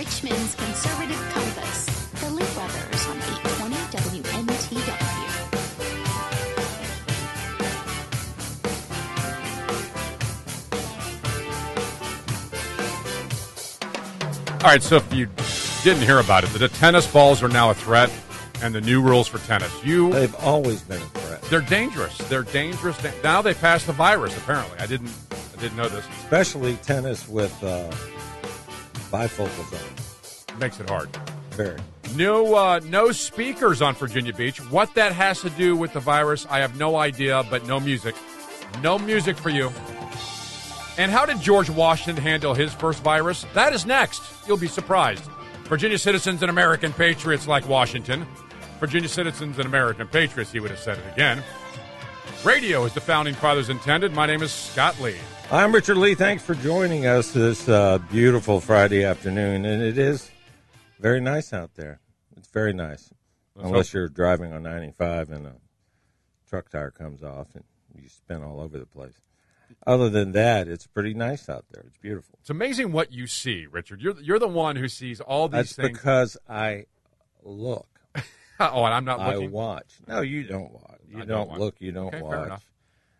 Richmond's conservative compass. The Lee Brothers on 820 WNTW. All right, so if you didn't hear about it, the tennis balls are now a threat, and the new rules for tennis. You, They've always been a threat, they're dangerous. They're dangerous. Now they passed the virus. Apparently, I didn't, I didn't know this. especially tennis with uh, bifocal zone. Makes it hard. Very. No, uh, no speakers on Virginia Beach. What that has to do with the virus, I have no idea. But no music, no music for you. And how did George Washington handle his first virus? That is next. You'll be surprised. Virginia citizens and American patriots like Washington. Virginia citizens and American patriots, he would have said it again. Radio, is the founding fathers intended. My name is Scott Lee. I'm Richard Lee. Thanks for joining us this uh, beautiful Friday afternoon, and it is very nice out there. It's very nice, unless you're driving on 95 and a truck tire comes off and you spin all over the place. Other than that, it's pretty nice out there. It's beautiful. It's amazing what you see, Richard. You're you're the one who sees all these That's things. because I look. oh, and I'm not looking. I watch. No, you don't watch. You don't don't, look. You don't Okay, fair watch. enough.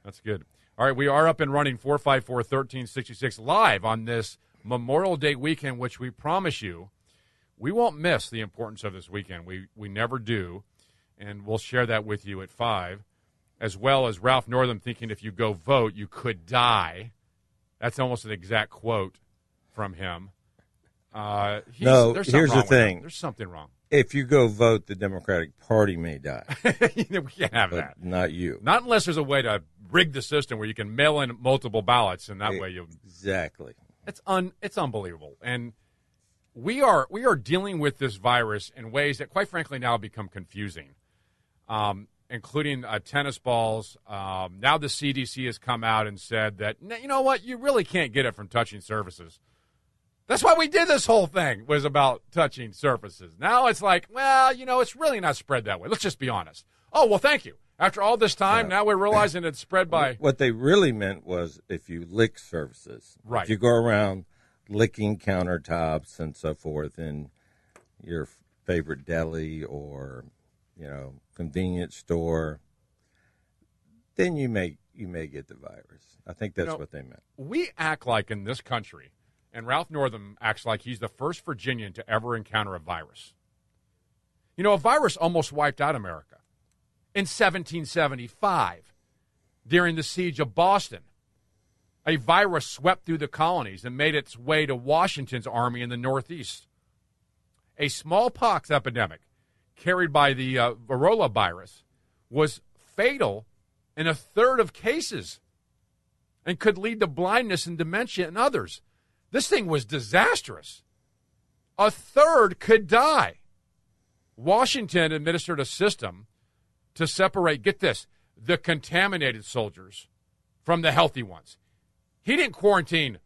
That's good. All right, we are up and running 454 1366 live on this Memorial Day weekend, which we promise you we won't miss the importance of this weekend. We, we never do. And we'll share that with you at 5, as well as Ralph Northam thinking if you go vote, you could die. That's almost an exact quote from him. Uh, he's- No, there's something here's the thing. There's something wrong. If you go vote, the Democratic Party may die, we can't have but that. not you. Not unless there's a way to rig the system where you can mail in multiple ballots, and that way you. Exactly. It's un. It's unbelievable, and we are we are dealing with this virus in ways that, quite frankly, now become confusing. Um, including uh, tennis balls. Um, now the CDC has come out and said that you know what, you really can't get it from touching surfaces. That's why we did this whole thing was about touching surfaces. Now it's like, well, you know, it's really not spread that way. Let's just be honest. Oh well, thank you. After all this time, now we're realizing it's spread by. What they really meant was if you lick surfaces, Right. If you go around licking countertops and so forth in your favorite deli or you know convenience store, then you may you may get the virus. I think that's know, what they meant. we act like in this country, and Ralph Northam acts like he's the first Virginian to ever encounter a virus. You know, a virus almost wiped out America in 1775 during the siege of Boston. A virus swept through the colonies and made its way to Washington's army in the Northeast. A smallpox epidemic carried by the uh, Variola virus was fatal in a third of cases and could lead to blindness and dementia in others. This thing was disastrous. A third could die. Washington administered a system to separate, get this, the contaminated soldiers from the healthy ones. He didn't quarantine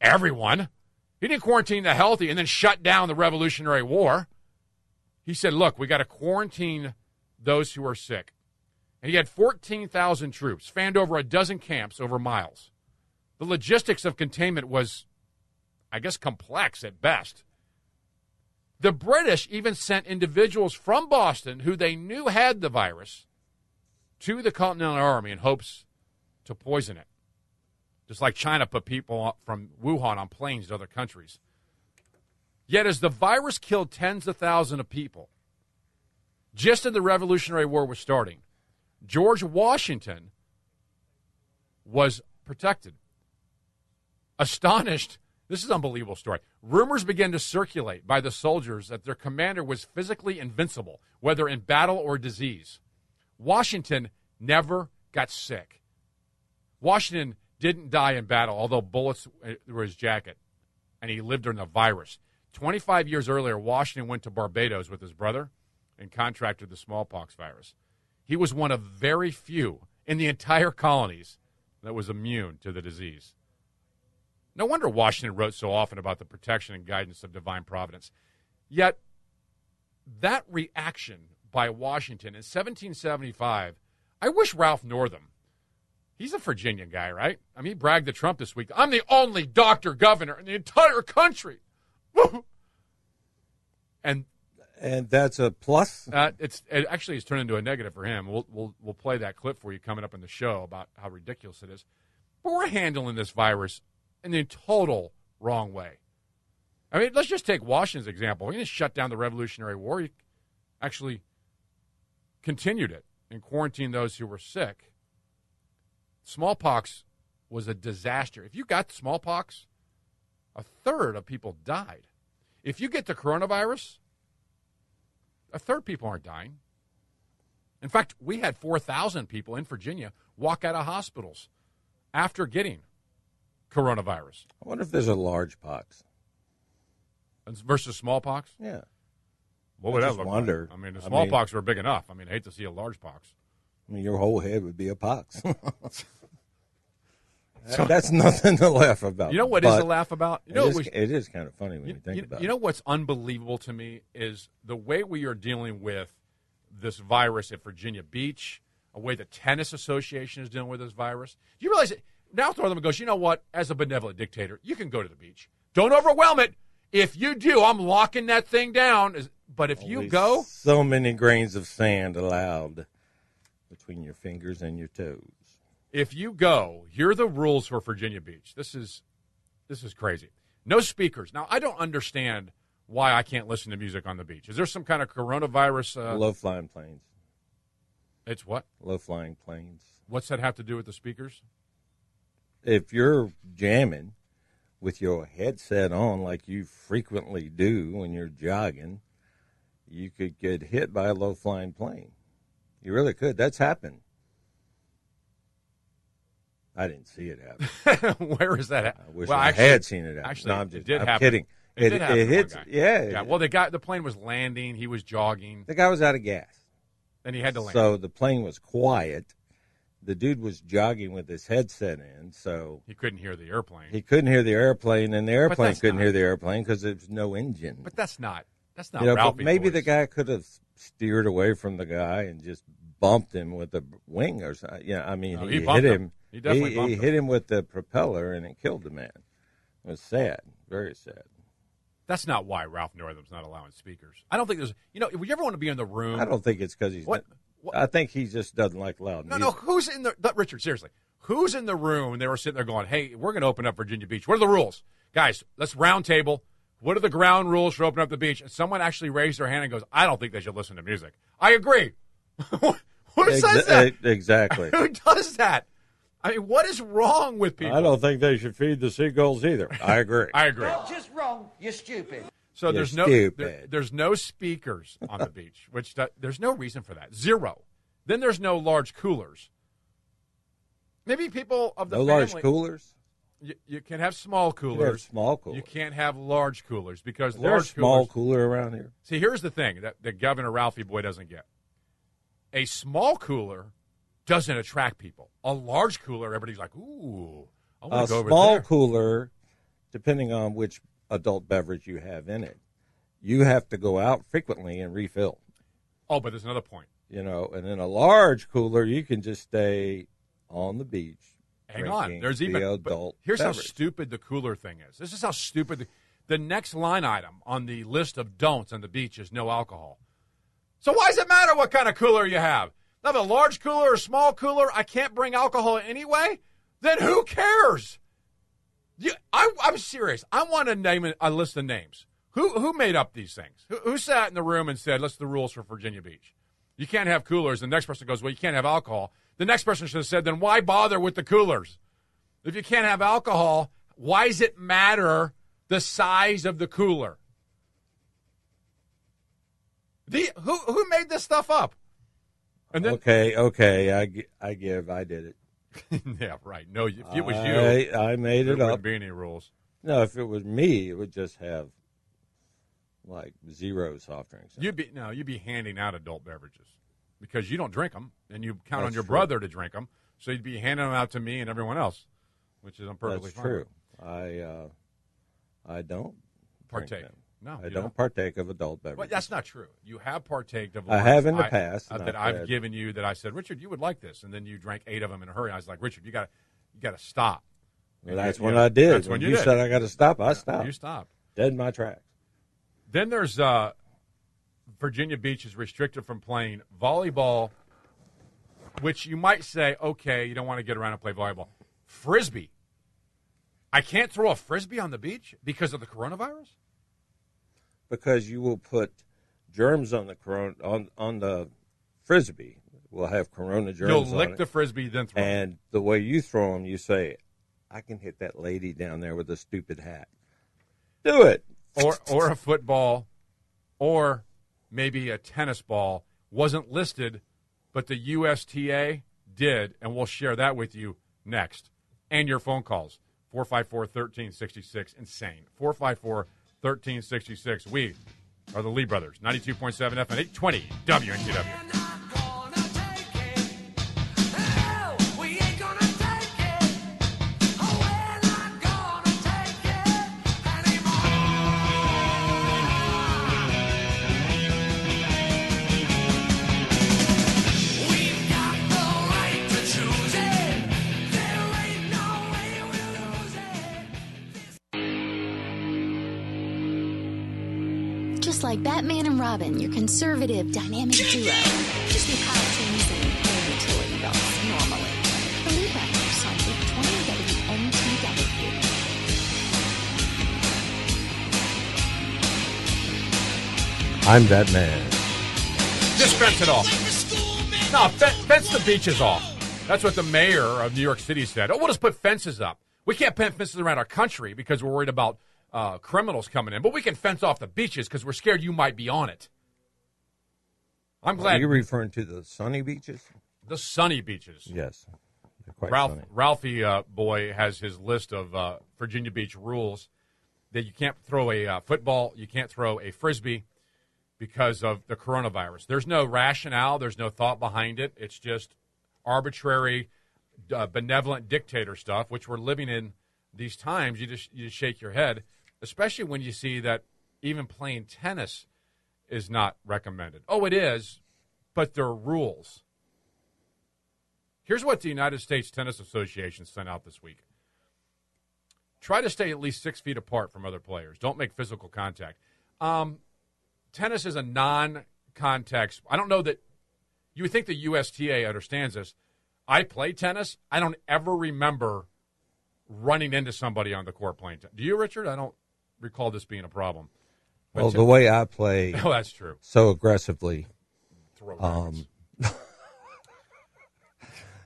everyone. He didn't quarantine the healthy and then shut down the Revolutionary War. He said, look, we got to quarantine those who are sick. And he had 14,000 troops fanned over a dozen camps over miles. The logistics of containment was, I guess, complex at best. The British even sent individuals from Boston who they knew had the virus to the Continental Army in hopes to poison it. Just like China put people from Wuhan on planes to other countries. Yet, as the virus killed tens of thousands of people, just as the Revolutionary War was starting, George Washington was protected. Astonished, this is an unbelievable story. Rumors began to circulate by the soldiers that their commander was physically invincible, whether in battle or disease. Washington never got sick. Washington didn't die in battle, although bullets were his jacket, and he lived during the virus. 25 years earlier, Washington went to Barbados with his brother and contracted the smallpox virus. He was one of very few in the entire colonies that was immune to the disease. No wonder Washington wrote so often about the protection and guidance of divine providence. Yet, that reaction by Washington in 1775, I wish Ralph Northam, he's a Virginian guy, right? I mean, he bragged to Trump this week, I'm the only doctor governor in the entire country. and and that's a plus. uh, it's it actually it's turned into a negative for him. We'll we'll we'll play that clip for you coming up in the show about how ridiculous it is. But we're handling this virus in the total wrong way. I mean, let's just take Washington's example. He didn't shut down the Revolutionary War. He actually continued it and quarantined those who were sick. Smallpox was a disaster. If you got smallpox, a third of people died. If you get the coronavirus, a third people aren't dying. In fact, we had 4,000 people in Virginia walk out of hospitals after getting coronavirus I wonder if there's a large pox. versus smallpox. Yeah. What would I that look wonder. like? I mean, the I mean- smallpox were big enough. I mean, I hate to see a large pox. I mean, your whole head would be a pox. so, That's nothing to laugh about. You know what is to laugh about? You know, is- it was, it is kind of funny when you, you, think you- about you it. know what's unbelievable to me is the way we are dealing with this virus at Virginia Beach, a way the tennis association is dealing with this virus. Do you realize now Northam goes, you know what? As a benevolent dictator, you can go to the beach. Don't overwhelm it. If you do, I'm locking that thing down. But if you go, so many grains of sand allowed between your fingers and your toes. if you go, here are the rules for Virginia Beach. This is this is crazy. No speakers. Now I don't understand why I can't listen to music on the beach. Is there some kind of coronavirus? Uh, low flying planes. it's what? Low flying planes. What's that have to do with the speakers? If you're jamming with your headset on, like you frequently do when you're jogging, you could get hit by a low flying plane. You really could. That's happened. I didn't see it happen. Where is that? At? I wish well, I actually, had seen it happen. Actually, no, I'm it did I'm happen. kidding. It, did happen one hits. Yeah, Yeah. Well, the guy, the plane was landing. He was jogging, the guy was out of gas. and he had to land. So the plane was quiet. The dude was jogging with his headset in, so he couldn't hear the airplane. he couldn't hear the airplane, and the airplane couldn't not- hear the airplane because there was no engine. but that's not. That's not you know, maybe the guy could have steered away from the guy and just bumped him with a wing or something. Yeah, I mean, No, he, he hit him. him. He definitely he, he him. hit him with the propeller, and it killed the man. It was sad, very sad. That's not why Ralph Northam's not allowing speakers. I don't think there's. You know, would you ever want to be in the room? I don't think it's because he's. What- not- what- I think he just doesn't like loud No, music. no. Who's in the Richard? Seriously, who's in the room? And they were sitting there going, "Hey, we're going to open up Virginia Beach. What are the rules, guys? Let's round table. What are the ground rules for opening up the beach?" And someone actually raised their hand and goes, "I don't think they should listen to music." I agree. Who says Exa- that? Exactly. Who does that? I mean, what is wrong with people? I don't think they should feed the seagulls either. I agree. I agree. just wrong. You're stupid. So You're there's no there- there's no speakers on the beach, which do- there's no reason for that. Zero. Then there's no large coolers. Maybe people of the no family, large coolers. You, you can have small You have coolers. small coolers. You can't have large coolers because Is there a large small coolers. cooler around here? See, here's the thing that, that Governor Ralphie Boy doesn't get. A small cooler doesn't attract people. A large cooler, everybody's like, "Ooh, I want to go over there." A small cooler, depending on which adult beverage you have in it, you have to go out frequently and refill. oh, but there's another point. You know, and in a large cooler, you can just stay on the beach. Hang on. There's the even adult. Here's how stupid the cooler thing is. This is how stupid the, the next line item on the list of don'ts on the beach is no alcohol. So why does it matter what kind of cooler you have? Have a large cooler or small cooler. I can't bring alcohol anyway. Then who cares? You, I, I'm serious. I want to name a, a list of names. Who who made up these things? Who, who sat in the room and said, "Let's the rules for Virginia Beach"? You can't have coolers. The next person goes, "Well, you can't have alcohol." The next person should have said, "Then why bother with the coolers? If you can't have alcohol, why does it matter the size of the cooler?" The who who made this stuff up? And then Okay, okay, I, I give, I did it. yeah, right. No, if it was you, I, I made there it wouldn't up. be any rules. No, if it was me, it would just have like zero soft drinks. in it. You'd be no, you'd be handing out adult beverages because you don't drink them, and you count on That's your true. brother to drink them. So you'd be handing them out to me and everyone else, which is I'm perfectly That's fine true. I uh, I don't drink Partake. them. No, I don't don't. partake of adult beverages. Well, that's not true. You have partaked of. I have in the past, uh, that I've had- given you that I said, Richard, you would like this, and then you drank eight of them in a hurry. I was like, Richard, you got you got to stop. Well, that's Yeah, when yeah. I did. That's when you you did. said I got to stop. I stopped. You stopped. Dead in my tracks. Then there's uh, Virginia Beach is restricted from playing volleyball, which you might say, okay, you don't want to get around and play volleyball. Frisbee. I can't throw a frisbee on the beach because of the coronavirus? Because you will put germs on the corona on on the frisbee. Will have corona germs. You'll lick the frisbee, then throw and the way you throw them, you say, "I can hit that lady down there with a stupid hat." Do it. or or a football, or maybe a tennis ball wasn't listed, but the USTA did, and we'll share that with you next. And your phone calls 454 1366. Insane. 454 1366. We are the Lee Brothers, 92.7 FM, 820 WNTW. Batman and Robin, your conservative, dynamic duo. Just be power chains and air utility belts normally. The Lee Brothers on 820 WNTW. I'm that man. Just fence it off. No, fe- fence the beaches off. That's what the mayor of New York City said. Oh, we'll just put fences up. We can't put fences around our country because we're worried about uh, criminals coming in, but we can fence off the beaches because we're scared you might be on it. I'm Are glad you referring to the sunny beaches? the sunny beaches. Yes. Ralph sunny. Ralphie uh, boy has his list of uh, Virginia Beach rules that you can't throw a uh, football, you can't throw a frisbee because of the coronavirus. There's no rationale, there's no thought behind it. It's just arbitrary, uh, benevolent dictator stuff, which we're living in these times. You just you just shake your head, especially when you see that even playing tennis is not recommended. Oh, it is, but there are rules. Here's what the United States Tennis Association sent out this week. Try to stay at least six feet apart from other players. Don't make physical contact. Um, tennis is a non-contact. I don't know that you would think the USTA understands this. I play tennis. I don't ever remember running into somebody on the court playing tennis. Do you, Richard? I don't recall this being a problem. But Well, the way I play oh, that's true. so aggressively, Throw um,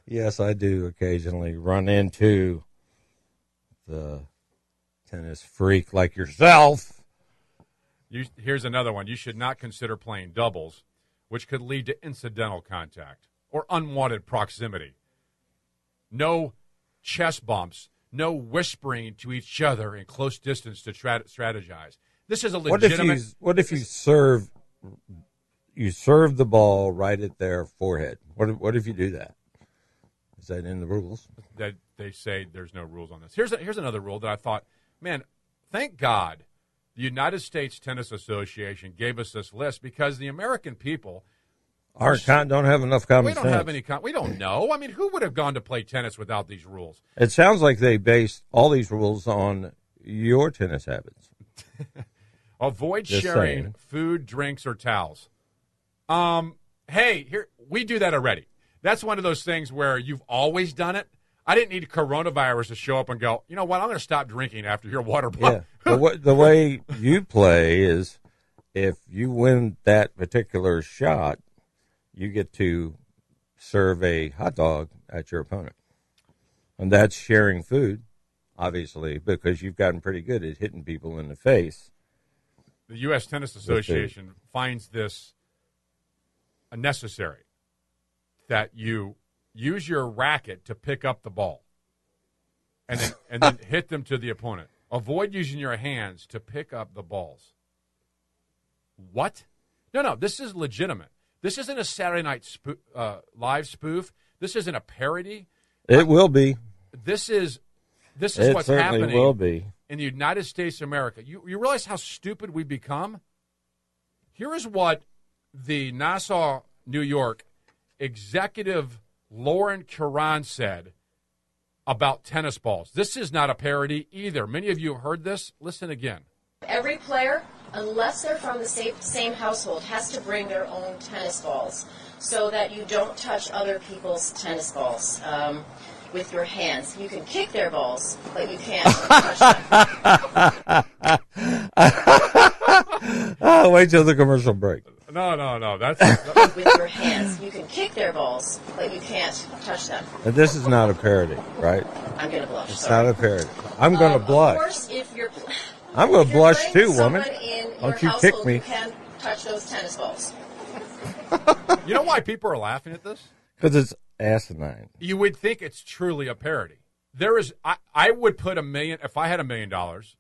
yes, I do occasionally run into the tennis freak like yourself. You, here's another one. You should not consider playing doubles, which could lead to incidental contact or unwanted proximity. No chest bumps, no whispering to each other in close distance to tra- strategize. This is a What if legitimate. you what if you serve you serve the ball right at their forehead? What if, what if you do that? Is that in the rules? that they say there's no rules on this. Here's a, here's another rule that I thought, man, thank God the United States Tennis Association gave us this list because the American people Our con don't have enough common we don't sense. have any con- we don't know. I mean, who would have gone to play tennis without these rules? It sounds like they based all these rules on your tennis habits. Avoid Just sharing saying. food, drinks, or towels. Um, hey, here we do that already. That's one of those things where you've always done it. I didn't need coronavirus to show up and go. You know what? I'm going to stop drinking after your water Yeah. bottle. the, wa- the way you play is if you win that particular shot, you get to serve a hot dog at your opponent. And that's sharing food, obviously, because you've gotten pretty good at hitting people in the face. the U.S. Tennis Association finds this necessary that you use your racket to pick up the ball and then, and then hit them to the opponent. Avoid using your hands to pick up the balls. What? No, no, this is legitimate. This isn't a Saturday night spoo- uh, live spoof. This isn't a parody. It will be. This is this is It what's certainly happening will be. in the United States of America. You, you realize how stupid we've become? Here is what the Nassau, New York executive Laura Curran said about tennis balls. This is not a parody either. Many of you have heard this. Listen again. Every player unless they're from the same, same household, has to bring their own tennis balls so that you don't touch other people's tennis balls um, with your hands. You can kick their balls, but you can't touch them. Oh, wait till the commercial break. No, no, no. That's with your hands. You can kick their balls, but you can't touch them. And this is not a parody, right? I'm going to blush. It's sorry. not a parody. I'm going to Um, Of course, if you're, I'm going to blush too, woman. someone in your Don't you household, kick me. You can touch those tennis balls. you know why people are laughing at this? Because it's asinine. You would think it's truly a parody. There is, I, I would put a million, if I had a million dollars,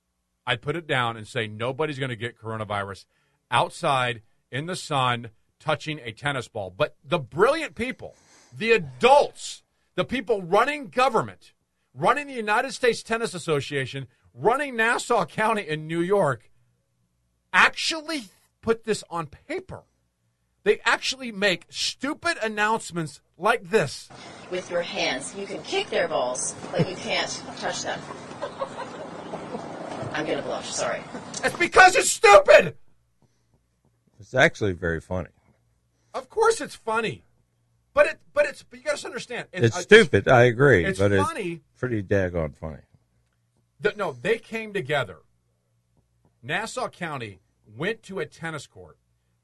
I'd put it down and say nobody's going to get coronavirus outside in the sun touching a tennis ball. But the brilliant people, the adults, the people running government, running the United States Tennis Association, running Nassau County in New York, actually put this on paper. They actually make stupid announcements like this. with your hands. You can kick their balls, but you can't touch them. I'm going to blush. Sorry. It's because it's stupid. It's actually very funny. Of course, it's funny, but it, but it's, but you got to understand. and, It's uh, stupid. I agree, It's but funny. it's pretty daggone funny. The, no, they came together. Nassau County went to a tennis court,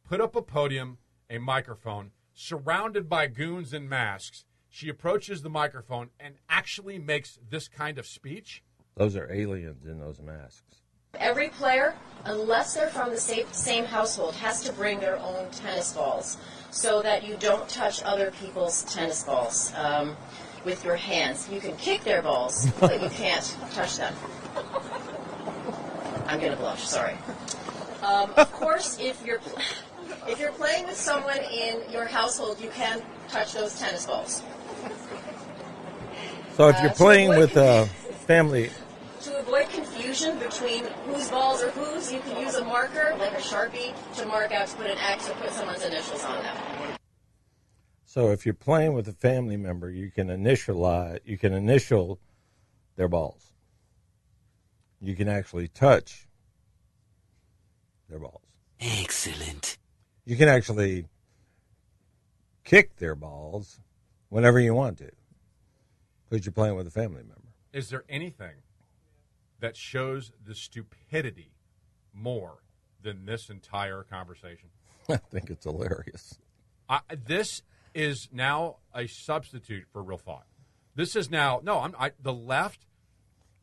put up a podium, a microphone, surrounded by goons in masks. She approaches the microphone and actually makes this kind of speech. Those are aliens in those masks. Every player, unless they're from the same, same household, has to bring their own tennis balls so that you don't touch other people's tennis balls um, with your hands. You can kick their balls, but you can't touch them. I'm going to blush. Sorry. Um, of course, if you're if you're playing with someone in your household, you can touch those tennis balls. So if Uh, you're to playing with a family, To avoid confusion between whose balls are whose, you can use a marker, like a Sharpie, to mark out to put an X or put someone's initials on them. So if you're playing with a family member, you can initialize, you can initial their balls. You can actually touch their balls. Excellent. You can actually kick their balls whenever you want to, because you're playing with a family member. Is there anything that shows the stupidity more than this entire conversation? I think it's hilarious. I, this is now a substitute for real thought. This is now no. I'm I, the left.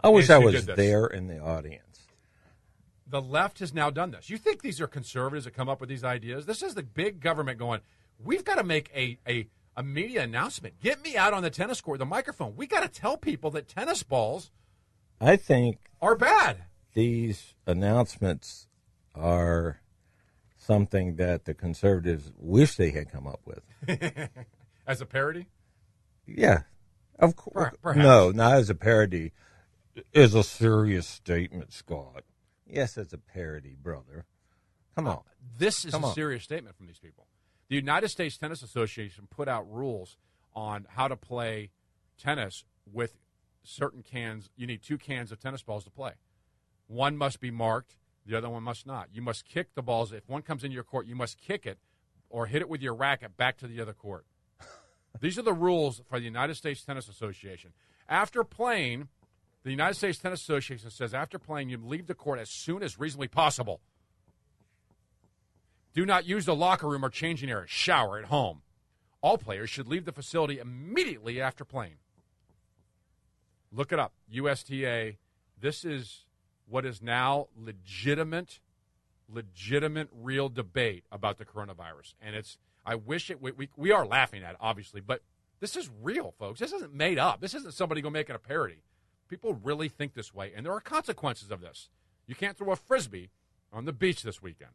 I wish I was there in the audience. The left has now done this. You think these are conservatives that come up with these ideas? This is the big government going. We've got to make a a, a media announcement. Get me out on the tennis court, the microphone. We got to tell people that tennis balls I think are bad. these announcements are something that the conservatives wish they had come up with. As a parody, Yeah, of course. Perhaps. No, not as a parody. Is a serious statement, Scott. Yes, it's a parody, brother. Come uh, on. this is Come a on. serious statement from these people. The United States Tennis Association put out rules on how to play tennis with certain cans. You need two cans of tennis balls to play. One must be marked, the other one must not. You must kick the balls. If one comes into your court, you must kick it or hit it with your racket back to the other court. These are the rules for the United States Tennis Association. After playing, the United States Tennis Association says after playing, you leave the court as soon as reasonably possible. Do not use the locker room or changing area. Shower at home. All players should leave the facility immediately after playing. Look it up. USTA. This is what is now legitimate, legitimate, real debate about the coronavirus. And it's, I wish it, we, we, we are laughing at it, obviously, but this is real, folks. This isn't made up. This isn't somebody going making a parody. People really think this way, and there are consequences of this. You can't throw a frisbee on the beach this weekend.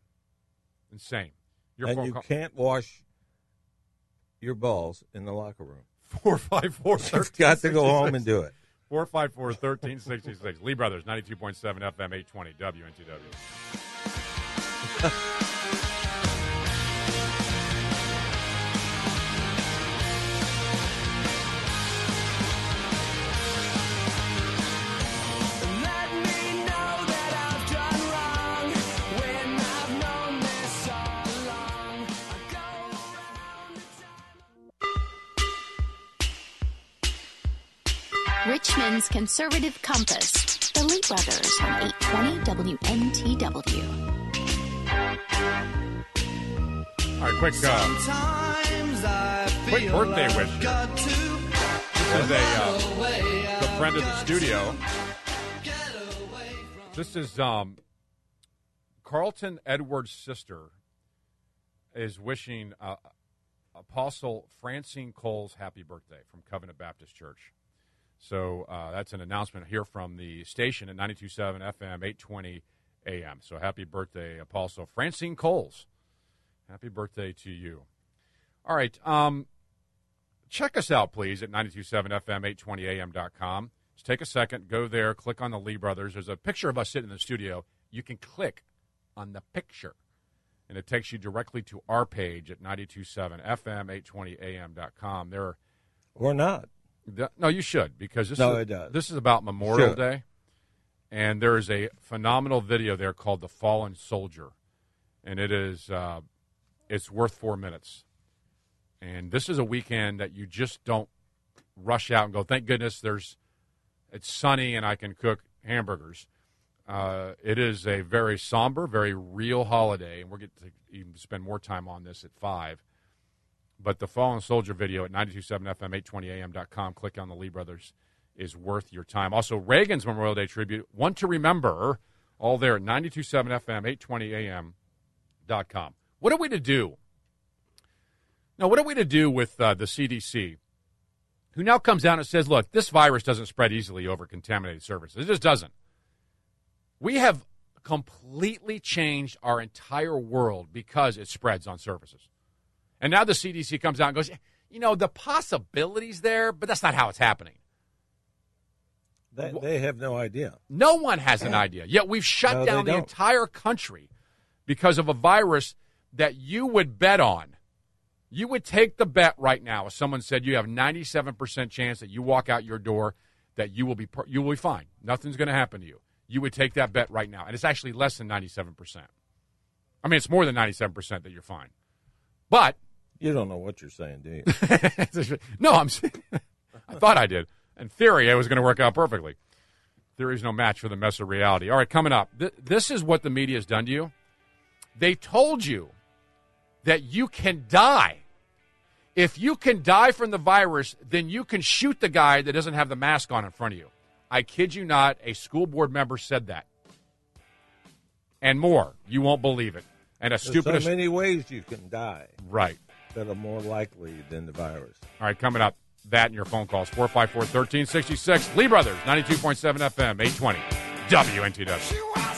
Insane. Your and you call- can't wash your balls in the locker room. four five four You've got to go home and do it. Four five four thirteen sixty six. Lee Brothers ninety two point seven FM eight twenty WNTW. Richmond's conservative compass. The Lee Brothers on 820 WNTW. All right, quick, uh, quick birthday wish. here. This is a uh, good friend of the studio. This is um, Carlton Edwards' sister is wishing uh, Apostle Francine Coles happy birthday from Covenant Baptist Church. So uh, that's an announcement here from the station at 92.7 FM, 820 AM. So happy birthday, Apostle Francine Coles. Happy birthday to you. All right. Um, check us out, please, at 927 FM, 820am.com. Just take a second, go there, click on the Lee Brothers. There's a picture of us sitting in the studio. You can click on the picture, and it takes you directly to our page at 927 FM, 820am.com. There are, Or not. No, you should, because this, No, is, it does. this is about Memorial Should. Day, and there is a phenomenal video there called The Fallen Soldier, and it is uh, it's worth four minutes. And this is a weekend that you just don't rush out and go, thank goodness there's it's sunny and I can cook hamburgers. Uh, it is a very somber, very real holiday, and we're going to even spend more time on this at five. But the Fallen Soldier video at 927 FM, 820am.com, click on the Lee Brothers, is worth your time. Also, Reagan's Memorial Day tribute, one to remember, all there at 927 FM, 820am.com. What are we to do? Now, what are we to do with uh, the CDC, who now comes out and says, look, this virus doesn't spread easily over contaminated surfaces? It just doesn't. We have completely changed our entire world because it spreads on surfaces. And now the CDC comes out and goes, you know, the possibilities there, but that's not how it's happening. They, they have no idea. No one has an idea. Yet we've shut No, down the don't. entire country because of a virus that you would bet on. You would take the bet right now if someone said you have 97% chance that you walk out your door that you will be you will be fine. Nothing's going to happen to you. You would take that bet right now. And it's actually less than 97%. I mean, it's more than 97% that you're fine. But You don't know what you're saying, do you? no, I'm. I thought I did. In theory, it was going to work out perfectly. Theory is no match for the mess of reality. All right, coming up. Th- this is what the media has done to you. They told you that you can die. If you can die from the virus, then you can shoot the guy that doesn't have the mask on in front of you. I kid you not, a school board member said that. And more. You won't believe it. And a There's stupid. so many ways you can die right. That are more likely than the virus. All right, coming up, that and your phone calls 454 1366. Lee Brothers, 92.7 FM, 820. WNTW.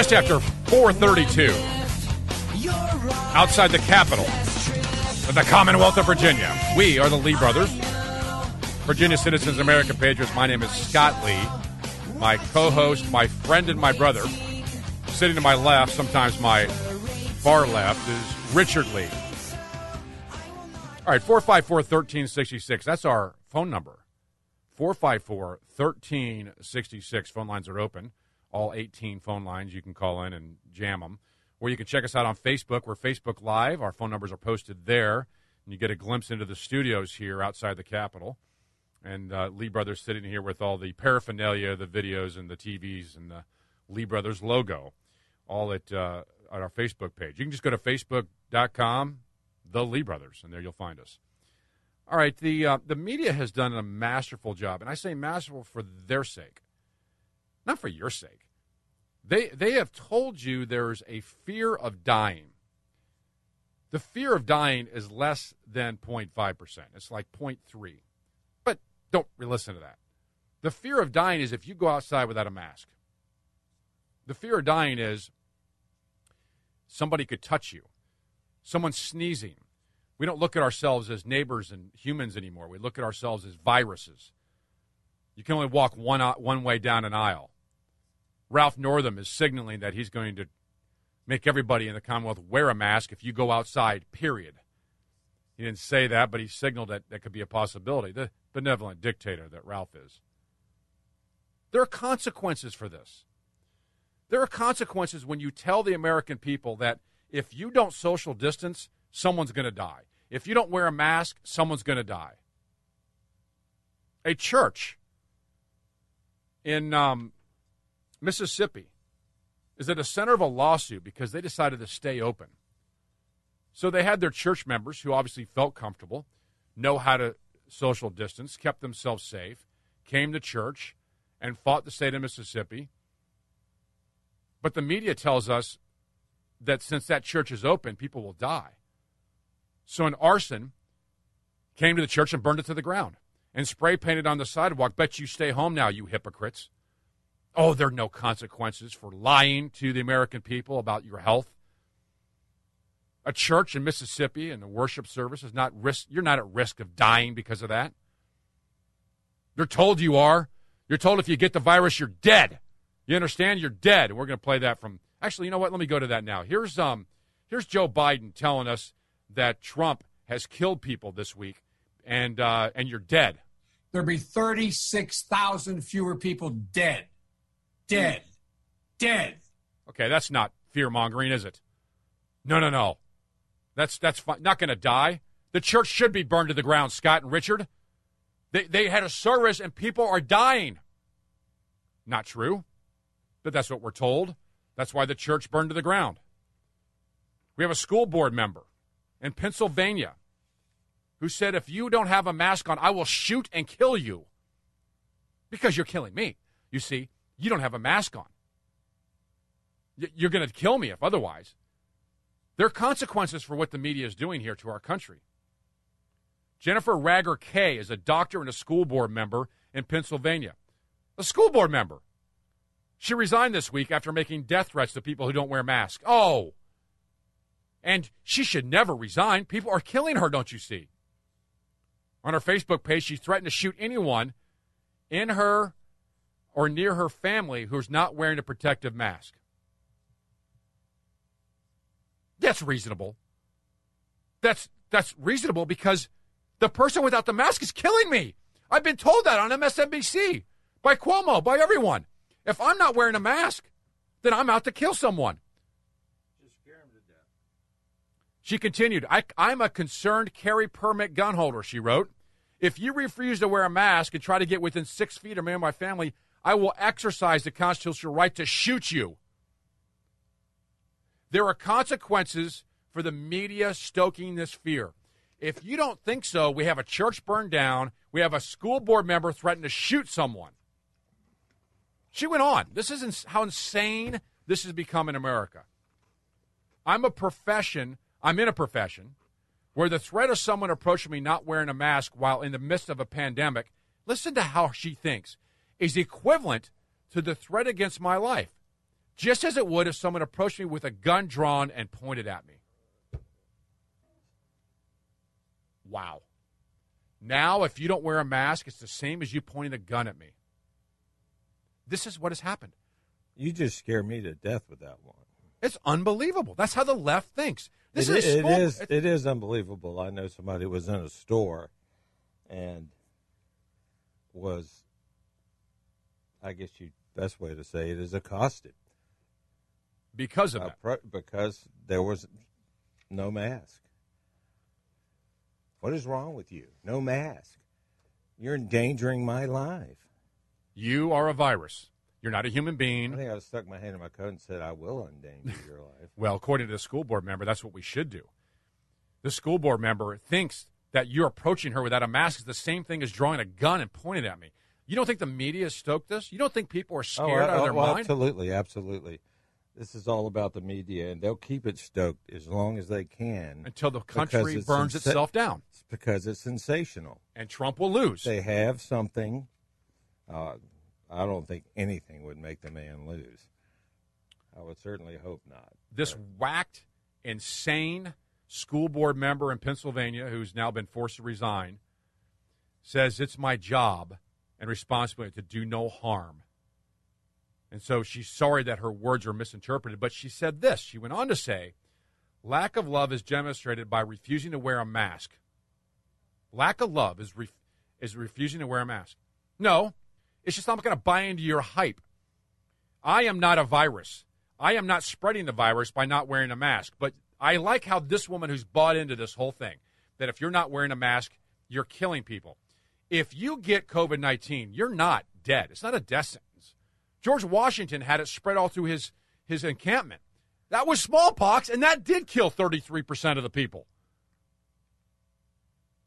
Just after 432, outside the Capitol of the Commonwealth of Virginia, we are the Lee Brothers. Virginia Citizens American Patriots. My name is Scott Lee. My co host, my friend, and my brother, sitting to my left, sometimes my far left, is Richard Lee. All right, 454 1366. That's our phone number. 454 1366. Phone lines are open. All 18 phone lines. You can call in and jam them. Or you can check us out on Facebook. We're Facebook Live. Our phone numbers are posted there. And you get a glimpse into the studios here outside the Capitol. And uh, Lee Brothers sitting here with all the paraphernalia, the videos, and the TVs, and the Lee Brothers logo, all at, uh, at our Facebook page. You can just go to facebook.com, The Lee Brothers, and there you'll find us. All right, the uh, the media has done a masterful job, and I say masterful for their sake, not for your sake. They they have told you there's a fear of dying. The fear of dying is less than 0.5 percent. It's like 0.3. But don't listen to that. The fear of dying is if you go outside without a mask. The fear of dying is somebody could touch you, someone sneezing. We don't look at ourselves as neighbors and humans anymore. We look at ourselves as viruses. You can only walk one, one way down an aisle. Ralph Northam is signaling that he's going to make everybody in the Commonwealth wear a mask if you go outside, period. He didn't say that, but he signaled that that could be a possibility. The benevolent dictator that Ralph is. There are consequences for this. There are consequences when you tell the American people that if you don't social distance, someone's going to die. If you don't wear a mask, someone's going to die. A church in um, Mississippi is at the center of a lawsuit because they decided to stay open. So they had their church members who obviously felt comfortable, know how to social distance, kept themselves safe, came to church, and fought the state of Mississippi. But the media tells us that since that church is open, people will die. So an arson came to the church and burned it to the ground and spray painted on the sidewalk. Bet you stay home now, you hypocrites. Oh, there are no consequences for lying to the American people about your health. A church in Mississippi and the worship service is not risk. You're not at risk of dying because of that. You're told you are. You're told if you get the virus, you're dead. You understand? You're dead. We're going to play that from. Actually, you know what? Let me go to that now. Here's um, here's Joe Biden telling us that Trump has killed people this week, and uh, and you're dead. There'd be 36,000 fewer people dead. Dead. Dead. Okay, that's not fear mongering, is it? No, no, no. That's that's fine. not going to die. The church should be burned to the ground, Scott and Richard. They they had a service and people are dying. Not true, but that's what we're told. That's why the church burned to the ground. We have a school board member in Pennsylvania who said, "If you don't have a mask on, I will shoot and kill you." Because you're killing me. You see, you don't have a mask on. You're going to kill me if otherwise. There are consequences for what the media is doing here to our country. Jennifer Rager-Kay is a doctor and a school board member in Pennsylvania. A school board member. She resigned this week after making death threats to people who don't wear masks. Oh. And she should never resign. People are killing her, don't you see? On her Facebook page, she threatened to shoot anyone in her or near her family who's not wearing a protective mask. That's reasonable. That's that's reasonable because the person without the mask is killing me. I've been told that on MSNBC by Cuomo, by everyone. If I'm not wearing a mask, then I'm out to kill someone. She continued, I, I'm a concerned carry permit gun holder, she wrote. If you refuse to wear a mask and try to get within six feet of me and my family, I will exercise the constitutional right to shoot you. There are consequences for the media stoking this fear. If you don't think so, we have a church burned down. We have a school board member threatened to shoot someone. She went on. This is ins- how insane this has become in America. I'm a profession, I'm in a profession where the threat of someone approaching me not wearing a mask while in the midst of a pandemic, listen to how she thinks, is equivalent to the threat against my life, just as it would if someone approached me with a gun drawn and pointed at me. Wow. Now, if you don't wear a mask, it's the same as you pointing a gun at me. This is what has happened. You just scare me to death with that one. It's unbelievable. That's how the left thinks. This it, is it, it is it is unbelievable. I know somebody was in a store and was I guess you best way to say it is accosted because of uh, that. pro- because there was no mask. What is wrong with you? No mask. You're endangering my life. You are a virus. You're not a human being. I think I stuck my hand in my coat and said, "I will endanger your life." Well, according to the school board member, that's what we should do. The school board member thinks that you're approaching her without a mask is the same thing as drawing a gun and pointing at me. You don't think the media stoked this? You don't think people are scared out of their oh, well, mind? Absolutely, absolutely. This is all about the media, and they'll keep it stoked as long as they can Until the country it's burns sensa- itself down. It's because it's sensational. And Trump will lose. They have something. Uh, I don't think anything would make the man lose. I would certainly hope not. this whacked, insane school board member in Pennsylvania, who's now been forced to resign, says it's my job and responsibility to do no harm. And so she's sorry that her words were misinterpreted. But she said this. She went on to say, lack of love is demonstrated by refusing to wear a mask. Lack of love is, ref- is refusing to wear a mask. No, it's just I'm not going to buy into your hype. I am not a virus. I am not spreading the virus by not wearing a mask. But I like how this woman who's bought into this whole thing that if you're not wearing a mask, you're killing people. If you get COVID 19, you're not dead. It's not a death sentence. George Washington had it spread all through his, his encampment. That was smallpox, and that did kill 33% of the people.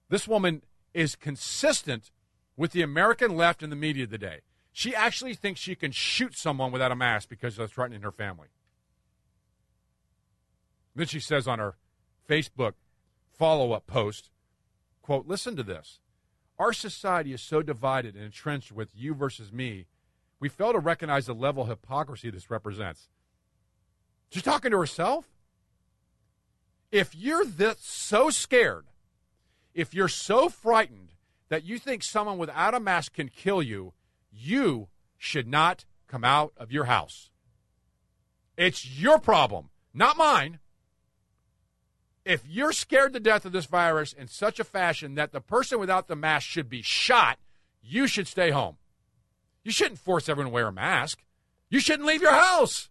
This woman is consistent with the American left and the media today. She actually thinks she can shoot someone without a mask because of threatening her family. Then she says on her Facebook follow up post, quote, listen to this. Our society is so divided and entrenched with you versus me, we fail to recognize the level of hypocrisy this represents. She's talking to herself. If you're this so scared, if you're so frightened that you think someone without a mask can kill you, you should not come out of your house. It's your problem, not mine. If you're scared to death of this virus in such a fashion that the person without the mask should be shot, you should stay home. You shouldn't force everyone to wear a mask. You shouldn't leave your house.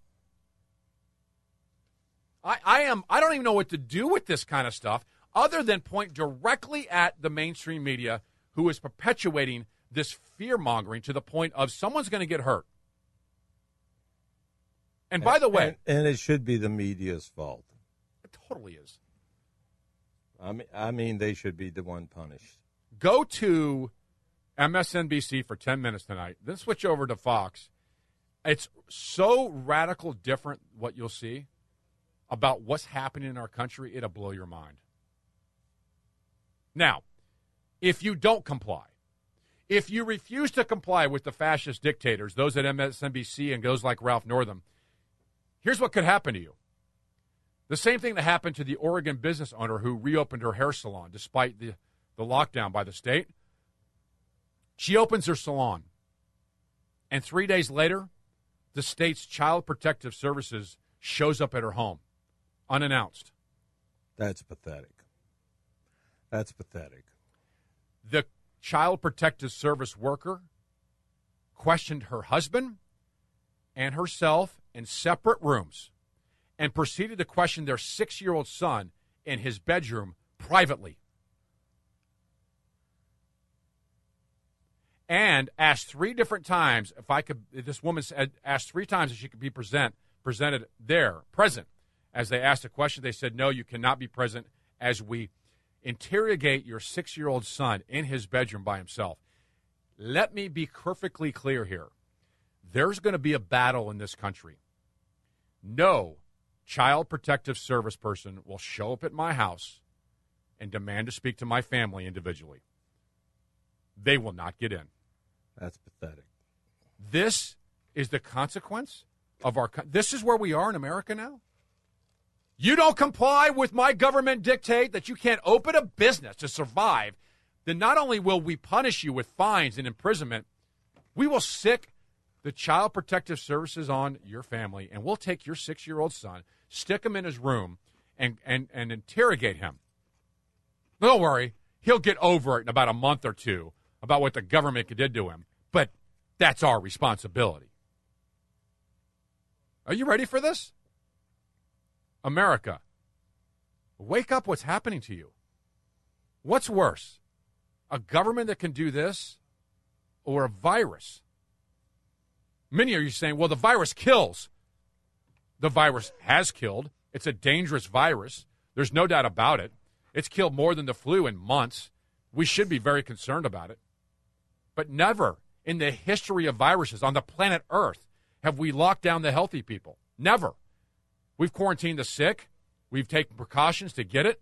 I, I am I don't even know what to do with this kind of stuff other than point directly at the mainstream media who is perpetuating this fear mongering to the point of someone's going to get hurt. And by the way, and, and, it should be the media's fault. It totally is. I mean, I mean, they should be the one punished. Go to MSNBC for ten minutes tonight, then switch over to Fox. It's so radical different what you'll see about what's happening in our country. It'll blow your mind. Now, if you don't comply, if you refuse to comply with the fascist dictators, those at MSNBC and those like Ralph Northam, here's what could happen to you. The same thing that happened to the Oregon business owner who reopened her hair salon despite the, the lockdown by the state. She opens her salon, and three days later, the state's Child Protective Services shows up at her home unannounced. That's pathetic. That's pathetic. The Child Protective Service worker questioned her husband and herself in separate rooms and proceeded to question their six year old son in his bedroom privately. And asked three different times if I could, this woman said, asked three times if she could be present, presented there, present. As they asked a question, they said, No, you cannot be present as we interrogate your six year old son in his bedroom by himself. Let me be perfectly clear here. There's going to be a battle in this country. No child protective service person will show up at my house and demand to speak to my family individually. They will not get in. That's pathetic. This is the consequence of our. This is where we are in America now. You don't comply with my government dictate that you can't open a business to survive, then not only will we punish you with fines and imprisonment, we will sick the Child Protective Services on your family, and we'll take your six year old son, stick him in his room, and, and, and interrogate him. Don't worry, he'll get over it in about a month or two about what the government did to him, but that's our responsibility. Are you ready for this? America, wake up what's happening to you. What's worse, a government that can do this or a virus? Many of you saying, well, the virus kills. The virus has killed. It's a dangerous virus. There's no doubt about it. It's killed more than the flu in months. We should be very concerned about it. But never in the history of viruses on the planet Earth have we locked down the healthy people. Never. We've quarantined the sick. We've taken precautions to get it,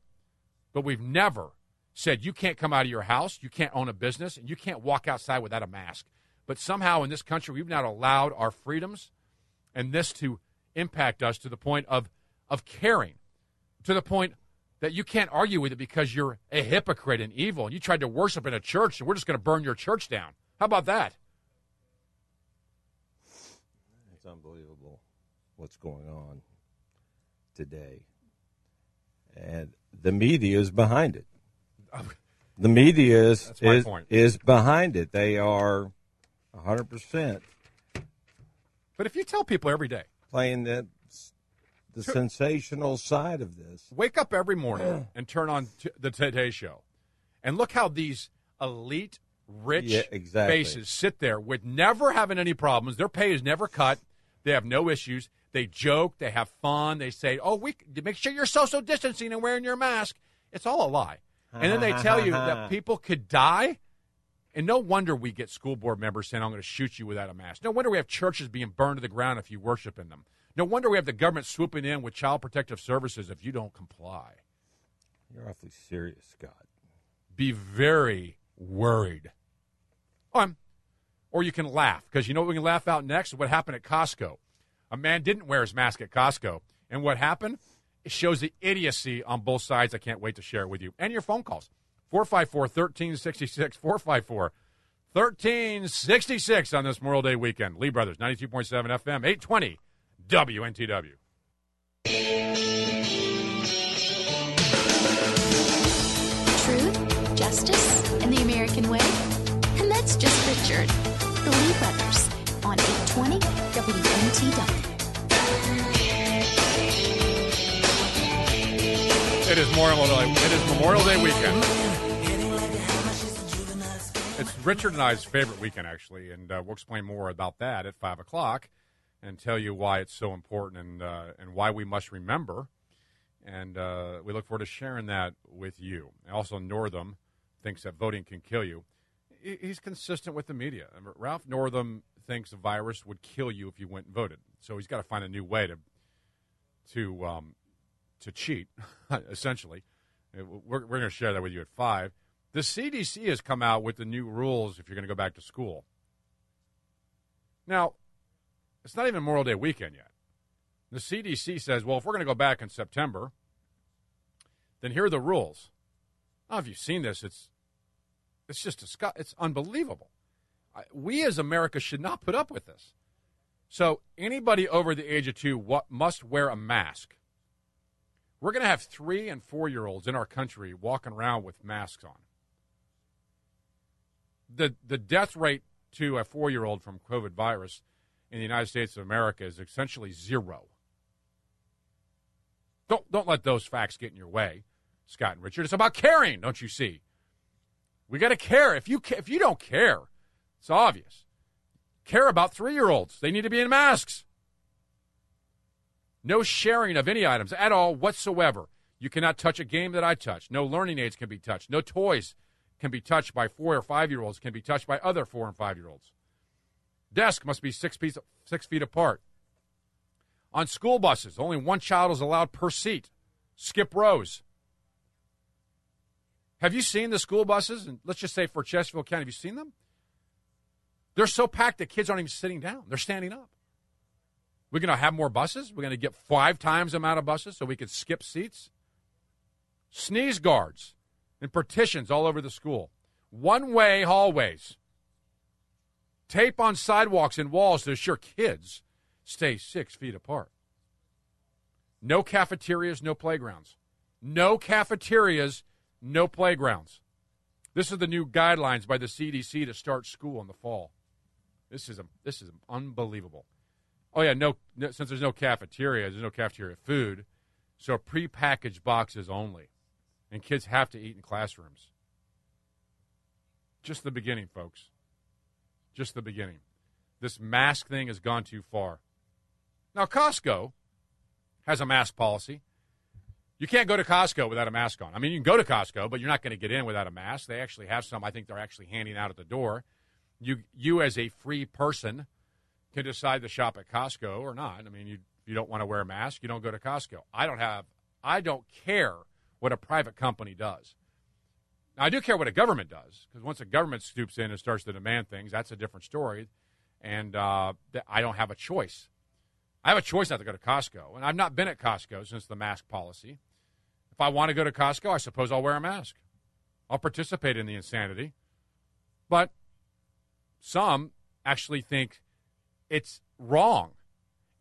but we've never said you can't come out of your house, you can't own a business, and you can't walk outside without a mask. But somehow in this country, we've not allowed our freedoms and this to impact us to the point of, of caring, to the point that you can't argue with it because you're a hypocrite and evil and you tried to worship in a church and we're just going to burn your church down. How about that? It's unbelievable what's going on today. And the media is behind it. The media is is, point. is behind it. They are 100% But if you tell people every day, playing the the sensational side of this. wake up every morning and turn on t- the Today Show, and look how these elite, rich Yeah, exactly. faces sit there with never having any problems. Their pay is never cut. They have no issues. They joke. They have fun. They say, "Oh, we make sure you're social distancing and wearing your mask." It's all a lie. And then they tell you that people could die. And no wonder we get school board members saying, I'm going to shoot you without a mask. No wonder we have churches being burned to the ground if you worship in them. No wonder we have the government swooping in with child protective services if you don't comply. You're awfully serious, Scott. Be very worried. Um, or you can laugh because you know what we can laugh out next? What happened at Costco? A man didn't wear his mask at Costco. And what happened? It shows the idiocy on both sides. I can't wait to share it with you. And your phone calls 454 1366 454 1366 on this Memorial Day weekend. Lee Brothers, 92.7 FM, 820 WNTW. Truth, justice, and the American way. And that's just Richard. The Lee Brothers on 820 WNTW. It is Memorial Day. It is Memorial Day weekend. It's Richard and I's favorite weekend, actually, and uh, we'll explain more about that at five o'clock, and tell you why it's so important and uh, and why we must remember. And uh, we look forward to sharing that with you. Also, Northam thinks that voting can kill you. He's consistent with the media. Ralph Northam thinks a virus would kill you if you went and voted. So he's got to find a new way to to um, to cheat, essentially. Uh, We're, we're going to share that with you at 5. The CDC has come out with the new rules if you're going to go back to school. Now, it's not even Memorial Day weekend yet. The CDC says, well, if we're going to go back in September, then here are the rules. Know if you've seen this. It's, it's just disgu- it's unbelievable. We as America should not put up with this. So anybody over the age of two what, must wear a mask. We're going to have three and four year olds in our country walking around with masks on. The, the death rate to a four year old from COVID virus in the United States of America is essentially zero. Don't, don't let those facts get in your way, Scott and Richard. It's about caring, don't you see? We got to care. If you, if you don't care, it's obvious. Care about three year olds. They need to be in masks. No sharing of any items at all whatsoever. You cannot touch a game that I touch. No learning aids can be touched. No toys can be touched by four or five year olds, can be touched by other four and five year olds. Desk must be six feet, six feet apart. On school buses, only one child is allowed per seat. Skip rows. Have you seen the school buses? And let's just say for Chesterfield County, have you seen them? They're so packed that kids aren't even sitting down. They're standing up. We're going to have more buses. We're going to get five times the amount of buses so we could skip seats. Sneeze guards and partitions all over the school. One way hallways. Tape on sidewalks and walls to assure kids stay six feet apart. No cafeterias, no playgrounds. No cafeterias, no playgrounds. This is the new guidelines by the CDC to start school in the fall. This is a, this is unbelievable. Oh yeah, no, no since there's no cafeteria, there's no cafeteria food, so prepackaged boxes only, and kids have to eat in classrooms. Just the beginning, folks. Just the beginning. This mask thing has gone too far. Now Costco has a mask policy. You can't go to Costco without a mask on. I mean, you can go to Costco, but you're not going to get in without a mask. They actually have some. I think they're actually handing out at the door. You, you as a free person, can decide to shop at Costco or not. I mean, you you don't want to wear a mask, you don't go to Costco. I don't have. I don't care what a private company does. Now, I do care what a government does because once a government stoops in and starts to demand things, that's a different story. And uh, I don't have a choice. I have a choice not to go to Costco, and I've not been at Costco since the mask policy. If I want to go to Costco, I suppose I'll wear a mask. I'll participate in the insanity. But some actually think it's wrong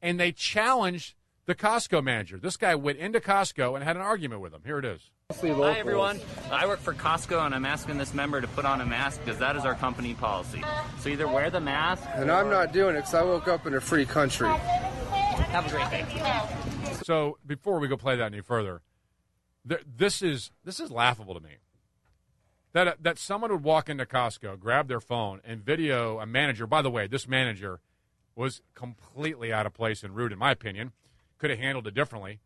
and they challenged the Costco manager. This guy went into Costco and had an argument with him. Here it is. Hi everyone. I work for Costco and I'm asking this member to put on a mask because that is our company policy. So either wear the mask. And I'm not doing it because I woke up in a free country. Have a great day. So before we go play that any further, this is this is laughable to me. That uh, that someone would walk into Costco, grab their phone, and video a manager. By the way, this manager was completely out of place and rude, in my opinion. Could have handled it differently.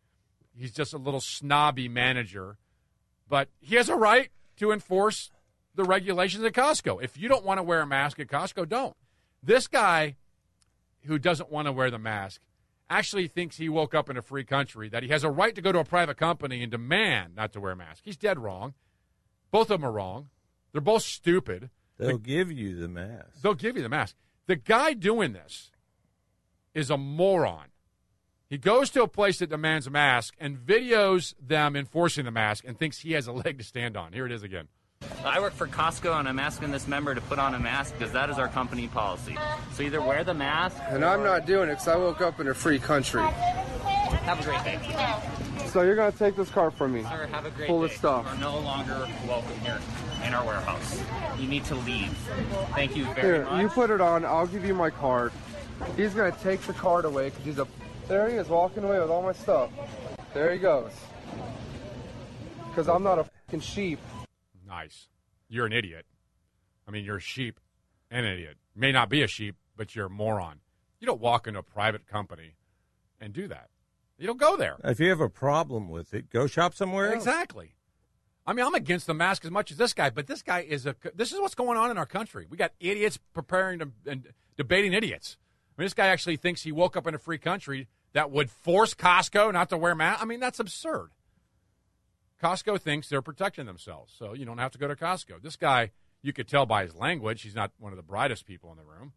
He's just a little snobby manager, but he has a right to enforce the regulations at Costco. If you don't want to wear a mask at Costco, don't. This guy who doesn't want to wear the mask actually thinks he woke up in a free country, that he has a right to go to a private company and demand not to wear a mask. He's dead wrong. Both of them are wrong. They're both stupid. They'll give you the mask. They'll give you the mask. The guy doing this is a moron. He goes to a place that demands a mask and videos them enforcing the mask and thinks he has a leg to stand on. Here it is again. I work for Costco and I'm asking this member to put on a mask because that is our company policy. So either wear the mask. And I'm not doing it because I woke up in a free country. Have a great day. So you're going to take this car from me. Sir, have a great Full day. of stuff. You are no longer welcome here in our warehouse. You need to leave. Thank you very Here, much. you put it on. I'll give you my card. He's going to take the card away because he's a. There he is walking away with all my stuff. There he goes. Because I'm not a fucking sheep. Nice. You're an idiot. I mean, you're a sheep and an idiot. May not be a sheep, but you're a moron. You don't walk into a private company and do that. You don't go there. If you have a problem with it, go shop somewhere else. Exactly. I mean, I'm against the mask as much as this guy, but this guy is a. This is what's going on in our country. We got idiots preparing to and debating idiots. I mean, this guy actually thinks he woke up in a free country that would force Costco not to wear masks. I mean, that's absurd. Costco thinks they're protecting themselves, so you don't have to go to Costco. This guy, you could tell by his language, he's not one of the brightest people in the room.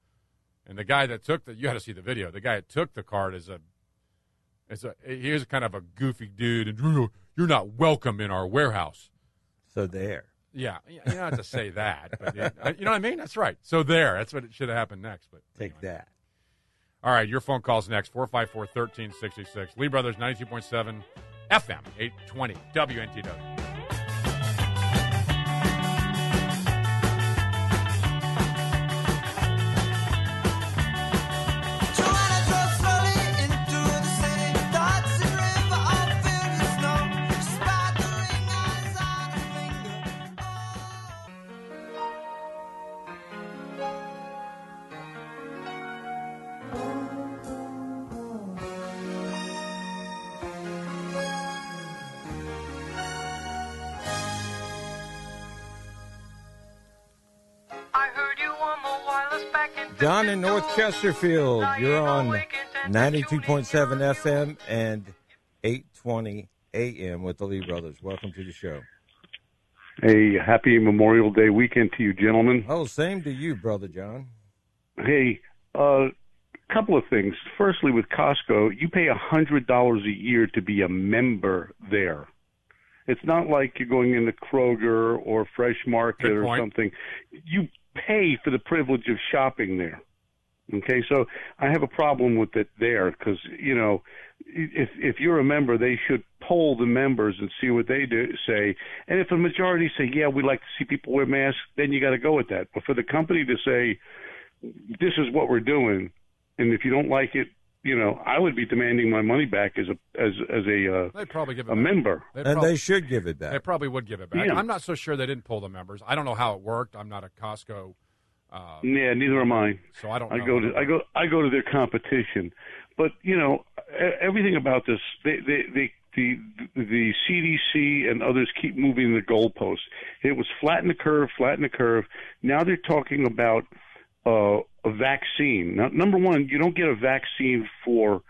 And the guy that took the, you got to see the video. The guy that took the card is a, is a, he is kind of a goofy dude, and "You're- you're not welcome in our warehouse. So there. Yeah, you don't have to say that, but it, uh, you know what I mean. That's right. So there, that's what it should have happened next. But Take that. all right, your phone calls next 454 1366. Lee Brothers 92.7 FM 820 WNTW. Chesterfield, you're on 92.7 FM and 820 AM with the Lee Brothers. Welcome to the show. A happy Memorial Day weekend to you, gentlemen. Oh, same to you, Brother John. Hey, a uh, couple of things. Firstly, with Costco, you pay a hundred dollars a year to be a member there. It's not like you're going into Kroger or Fresh Market Good or point. something. You pay for the privilege of shopping there. Okay, so I have a problem with it there because you know, if if you're a member, they should poll the members and see what they do say. And if a majority say, "Yeah, we like to see people wear masks," then you got to go with that. But for the company to say, "This is what we're doing," and if you don't like it, you know, I would be demanding my money back as a as as a uh, They'd probably give it a back. member. They'd And prob- they should give it back. They probably would give it back. Yeah. I'm not so sure they didn't pull the members. I don't know how it worked. I'm not a Costco, uh, Yeah, neither am I. so I don't. I know. go to I go I go to their competition, but you know everything about this they they, they the the CDC and others keep moving the goalposts. It was flatten the curve, flatten the curve. Now they're talking about uh, a vaccine. Now, number one, you don't get a vaccine for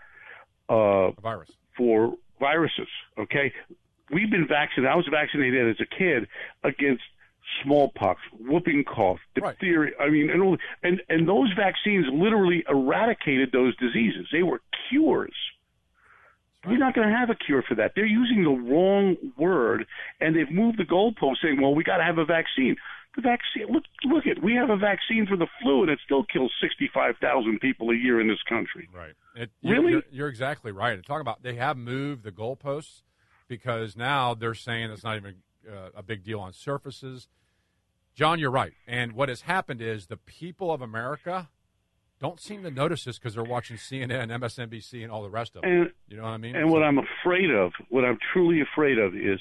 uh, a virus. for viruses. Okay, we've been vaccinated. I was vaccinated as a kid against smallpox, whooping cough, Right. diphtheria. I mean, and all, and and those vaccines literally eradicated those diseases. They were cures. We're not going to have a cure for that. They're using the wrong word, and they've moved the goalpost, saying, "Well, we got to have a vaccine." The vaccine. Look, look at. We have a vaccine for the flu, and it still kills sixty-five thousand people a year in this country. Right. It, Really? You're, you're exactly right. Talk about they have moved the goalposts because now they're saying it's not even uh, a big deal on surfaces. John, you're right. And what has happened is the people of America don't seem to notice this because they're watching CNN, MSNBC, and all the rest of it. And- you know what I mean? And what I'm afraid of, what I'm truly afraid of, is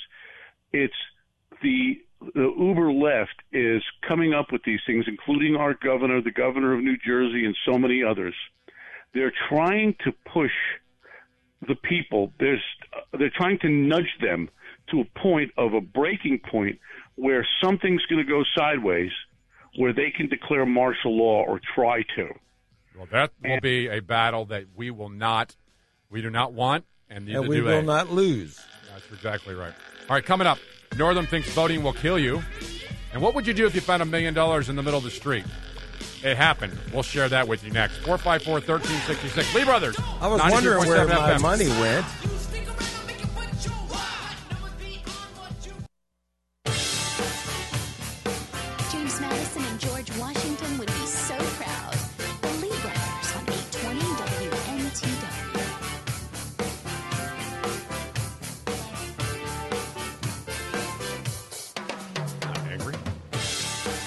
it's the the Uber left is coming up with these things, including our governor, the governor of New Jersey, and so many others. They're trying to push the people. There's they're trying to nudge them to a point of a breaking point where something's going to go sideways, where they can declare martial law or try to. well, that will be a battle that we will not, we do not want, and and we do will they. not lose. That's exactly right. All right, coming up, Northam thinks voting will kill you. And what would you do if you found a million dollars in the middle of the street? It happened. We'll share that with you next. 454 1366. Lee Brothers. I was wondering 92.7 where my FM. money went.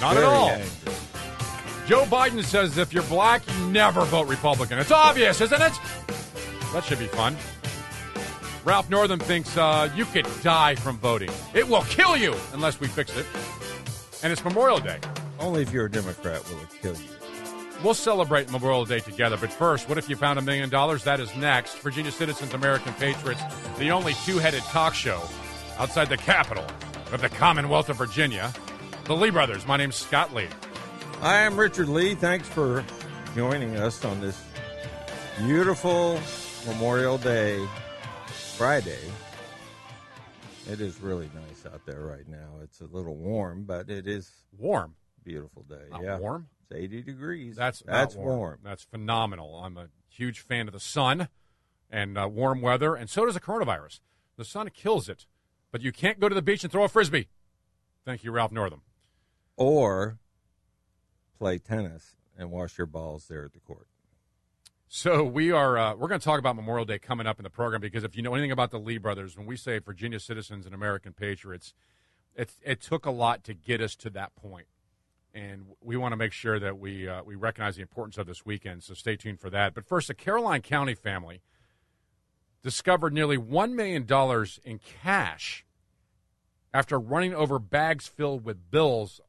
Not Very at all. Joe Biden says if you're black, you never vote Republican. It's obvious, isn't it? That should be fun. Ralph Northam thinks uh, you could die from voting. It will kill you unless we fix it. And it's Memorial Day. Only if you're a Democrat will it kill you. We'll celebrate Memorial Day together. But first, what if you found a million dollars? That is next. Virginia Citizens, American Patriots, the only two headed talk show outside the capital of the Commonwealth of Virginia. The Lee Brothers. My name's Scott Lee. I am Richard Lee. Thanks for joining us on this beautiful Memorial Day Friday. It is really nice out there right now. It's a little warm, but it is Warm. beautiful day. Not yeah, warm? It's 80 degrees. That's that's not warm. That's phenomenal. I'm a huge fan of the sun and uh, warm weather, and so does the coronavirus. The sun kills it, but you can't go to the beach and throw a frisbee. Thank you, Ralph Northam. Or play tennis and wash your balls there at the court. So we are uh, we're going to talk about Memorial Day coming up in the program because if you know anything about the Lee brothers, when we say Virginia citizens and American patriots, it it took a lot to get us to that point, and we want to make sure that we uh, we recognize the importance of this weekend. So stay tuned for that. But first, a Caroline County family discovered nearly one million dollars in cash after running over bags filled with bills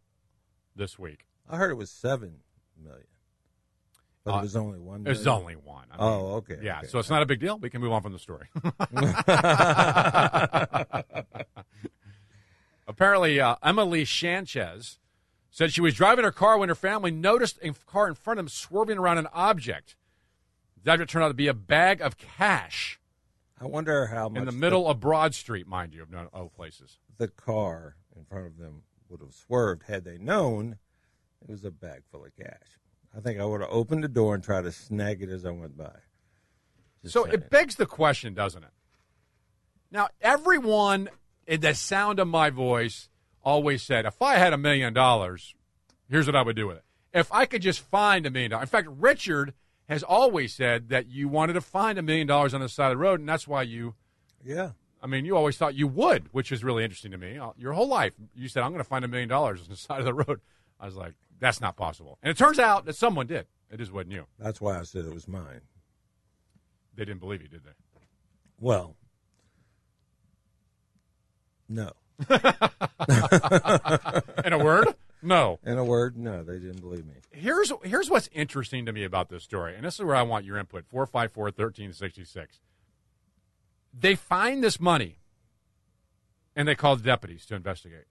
this week. I heard it was 7 million. But Uh, it was only 1 It was only one. I mean, Oh, okay. Yeah, okay. so it's not a big deal. We can move on from the story. Apparently, uh, Emily Sanchez said she was driving her car when her family noticed a car in front of them swerving around an object. The object turned out to be a bag of cash I wonder how much in the middle of Broad Street, mind you, of no of places. the car in front of them would have swerved had they known it was a bag full of cash. I think I would have opened the door and tried to snag it as I went by. Just So saying. it begs the question, doesn't it? Now, everyone in the sound of my voice always said, if I had a million dollars, here's what I would do with it. If I could just find a million dollars. In fact, Richard has always said that you wanted to find a million dollars on the side of the road, and that's why you, yeah. I mean, you always thought you would, which is really interesting to me. Uh, Your whole life, you said, I'm going to find a million dollars on the side of the road. I was like, that's not possible. And it turns out that someone did. It just wasn't you. That's why I said it was mine. They didn't believe you, did they? Well, no. In a word, no. In a word, no, they didn't believe me. here's here's what's interesting to me about this story, and this is where I want your input. Four five four thirteen sixty six. They find this money, and they call the deputies to investigate.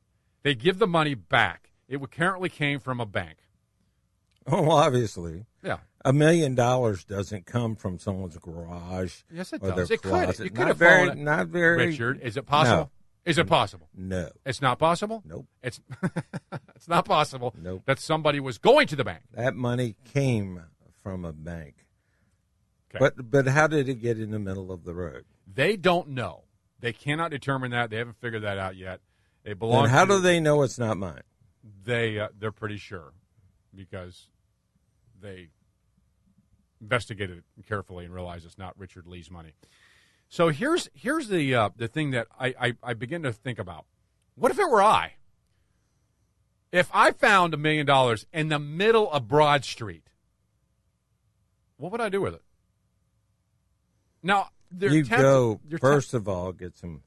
They give the money back. It currently came from a bank. Oh, well, obviously. Yeah. A million dollars doesn't come from someone's garage. Yes, it or does. Their It could. closet. It could not have very, fallen- Not very. Richard, is it possible? Is it possible? No. It's not possible. Nope. It's it's not possible. Nope. That somebody was going to the bank. That money came from a bank. Okay. But but how did it get in the middle of the road? They don't know. They cannot determine that. They haven't figured that out yet. They belong. And how to, do they know it's not mine? they uh, they're pretty sure because they investigated it carefully and realized it's not Richard Lee's money. So here's here's the uh, the thing that I, I, I begin to think about. What if it were I? If I found a million dollars in the middle of Broad Street, what would I do with it? Now, they're you tempted- go first of all get some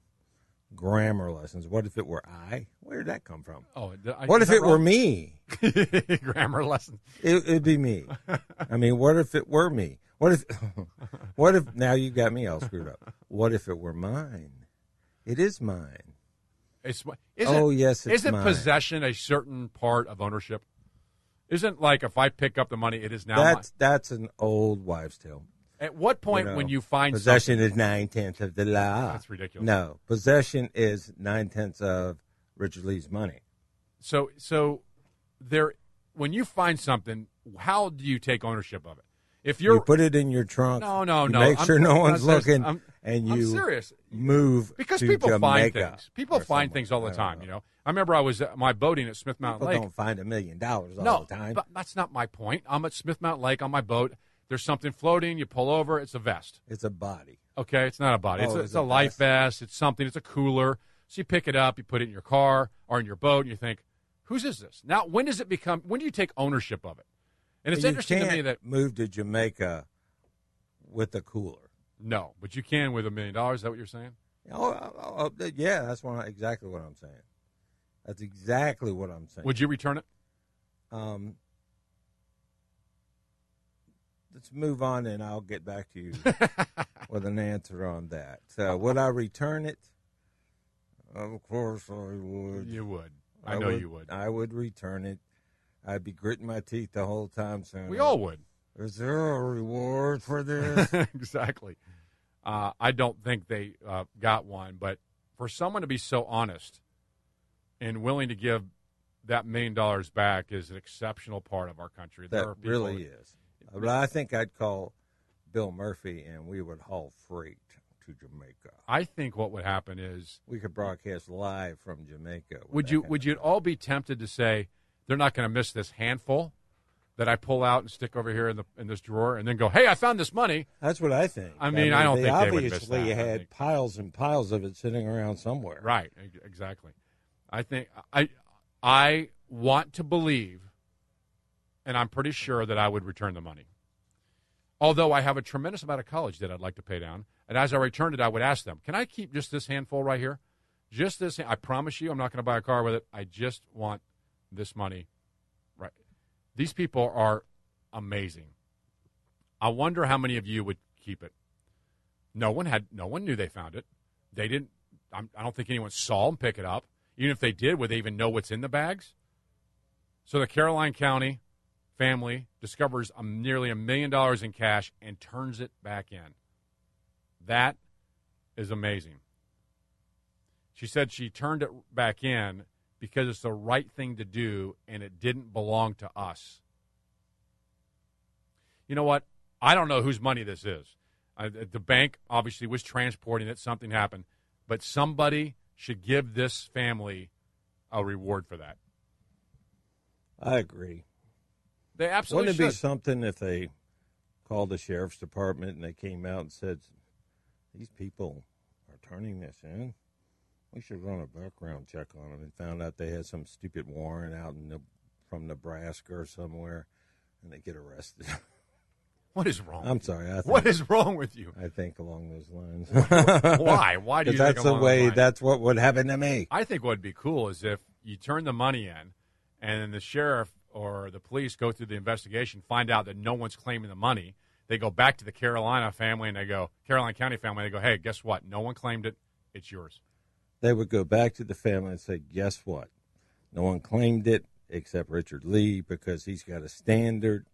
grammar lessons. What if it were I? Where did that come from? Oh, I- what if it were me? Grammar lesson. It, it'd be me. I mean, what if it were me? What if? what if? Now you got me all screwed up. What if it were mine? It is mine. It's, isn't, Oh, yes, it's isn't mine. possession a certain part of ownership? Isn't like if I pick up the money, it is now that's that's an old wives' tale. At what point, You know, when you find possession is nine tenths of the law. That's ridiculous. No, possession is nine tenths of Richard Lee's money. so so there, when you find something, how do you take ownership of it? If You you're put it in your trunk. no no you no, Make I'm- sure no I'm one's looking, I'm- and I'm you serious. move because people find Jamaica things. People find things all the time. know. You know, I remember I was at my boating at Smith Mountain People Lake. don't find a million dollars all no, the time. but that's not my point. I'm at Smith Mountain Lake on my boat. There's something floating. You pull over. It's a vest. it's a body. Okay, it's not a body. it's Oh, a, it's it's a life vest. vest. It's something. It's a cooler. So you pick it up, you put it in your car or in your boat, and you think, "Whose is this?" Now, when does it become? When do you take ownership of it? And it's you interesting to me that move to Jamaica with a cooler. no, but you can with a million dollars. Is that what you're saying? Oh, oh, oh, yeah, that's what I, exactly what I'm saying. That's exactly what I'm saying. Would you return it? Um, let's move on, and I'll get back to you with an answer on that. So, would I return it? Of course, I would. You would. I, know you would. I would return it. I'd be gritting my teeth the whole time saying, We all would. Is there a reward for this? exactly. Uh, I don't think they uh, got one, but for someone to be so honest and willing to give that million dollars back is an exceptional part of our country. There that are people- really is. But I think I'd call Bill Murphy, and we would haul freight to Jamaica. I think what would happen is We could broadcast live from Jamaica. would you would you all be tempted to say they're not going to miss this handful that I pull out and stick over here in the in this drawer and then go, "Hey, I found this money." That's what I think. I mean, I don't they think they obviously miss that. Had piles and piles of it sitting around somewhere. Right, exactly. I think I I want to believe and I'm pretty sure that I would return the money. Although I have a tremendous amount of college that I'd like to pay down, and as I returned it, I would ask them, "Can I keep just this handful right here? Just this? I promise you, I'm not going to buy a car with it. I just want this money." Right. These people are amazing. I wonder how many of you would keep it. No one had. No one knew they found it. They didn't. I'm, I don't think anyone saw them pick it up. Even if they did, would they even know what's in the bags? So the Caroline County family discovers a, nearly a million dollars in cash and turns it back in. That is amazing. She said she turned it back in because it's the right thing to do and it didn't belong to us. You know what? I don't know whose money this is. The bank obviously was transporting it. Something happened, but somebody should give this family a reward for that. I agree. They absolutely Wouldn't it be something if they called the sheriff's department and they came out and said, "These people are turning this in. We should run a background check on them," and found out they had some stupid warrant out in the, from Nebraska or somewhere, and they get arrested. What is wrong? I'm sorry. I think, What is wrong with you? I think along those lines. Why? Why do you that's the way? That's what would happen to me. I think what would be cool is if you turn the money in, and then the sheriff or the police go through the investigation, find out that no one's claiming the money. They go back to the Carolina family and they go, Caroline County family. They go, hey, guess what? No one claimed it. It's yours. they would go back to the family and say, "Guess what? No one claimed it except Richard Lee because he's got a standard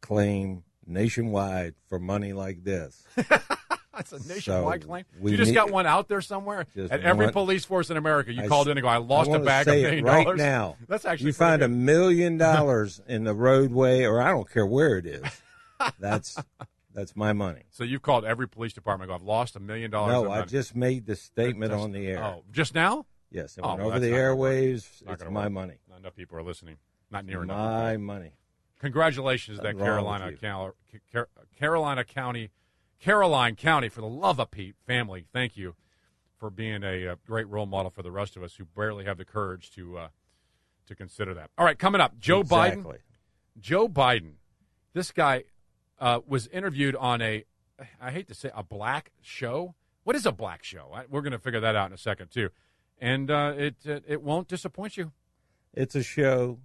claim nationwide for money like this." That's a nationwide So, claim. You just need- got one out there somewhere at every one- police force in America. You I called in and go, I lost I a bag of million right dollars. now. That's actually you find a million dollars in the roadway, or I don't care where it is. That's that's my money. So you've called every police department. and Go, I've lost a million dollars. No, I money." just made the statement Just- on the air. Oh, just now? Yes, it Oh, went well, over the not gonna work. airwaves. Not It's my work. money. Not enough people are listening. Not near enough. My money. Congratulations to that Carolina. Cal- Car- Carolina County, Caroline County, for the love of Pete family. Thank you for being a, uh great role model for the rest of us who barely have the courage to uh, to consider that. All right, coming up, Joe Biden. Joe Biden, this guy uh, was interviewed on a, I hate to say, a black show. What is a black show? I, we're going to figure that out in a second too, and uh, it, it it won't disappoint you. It's a show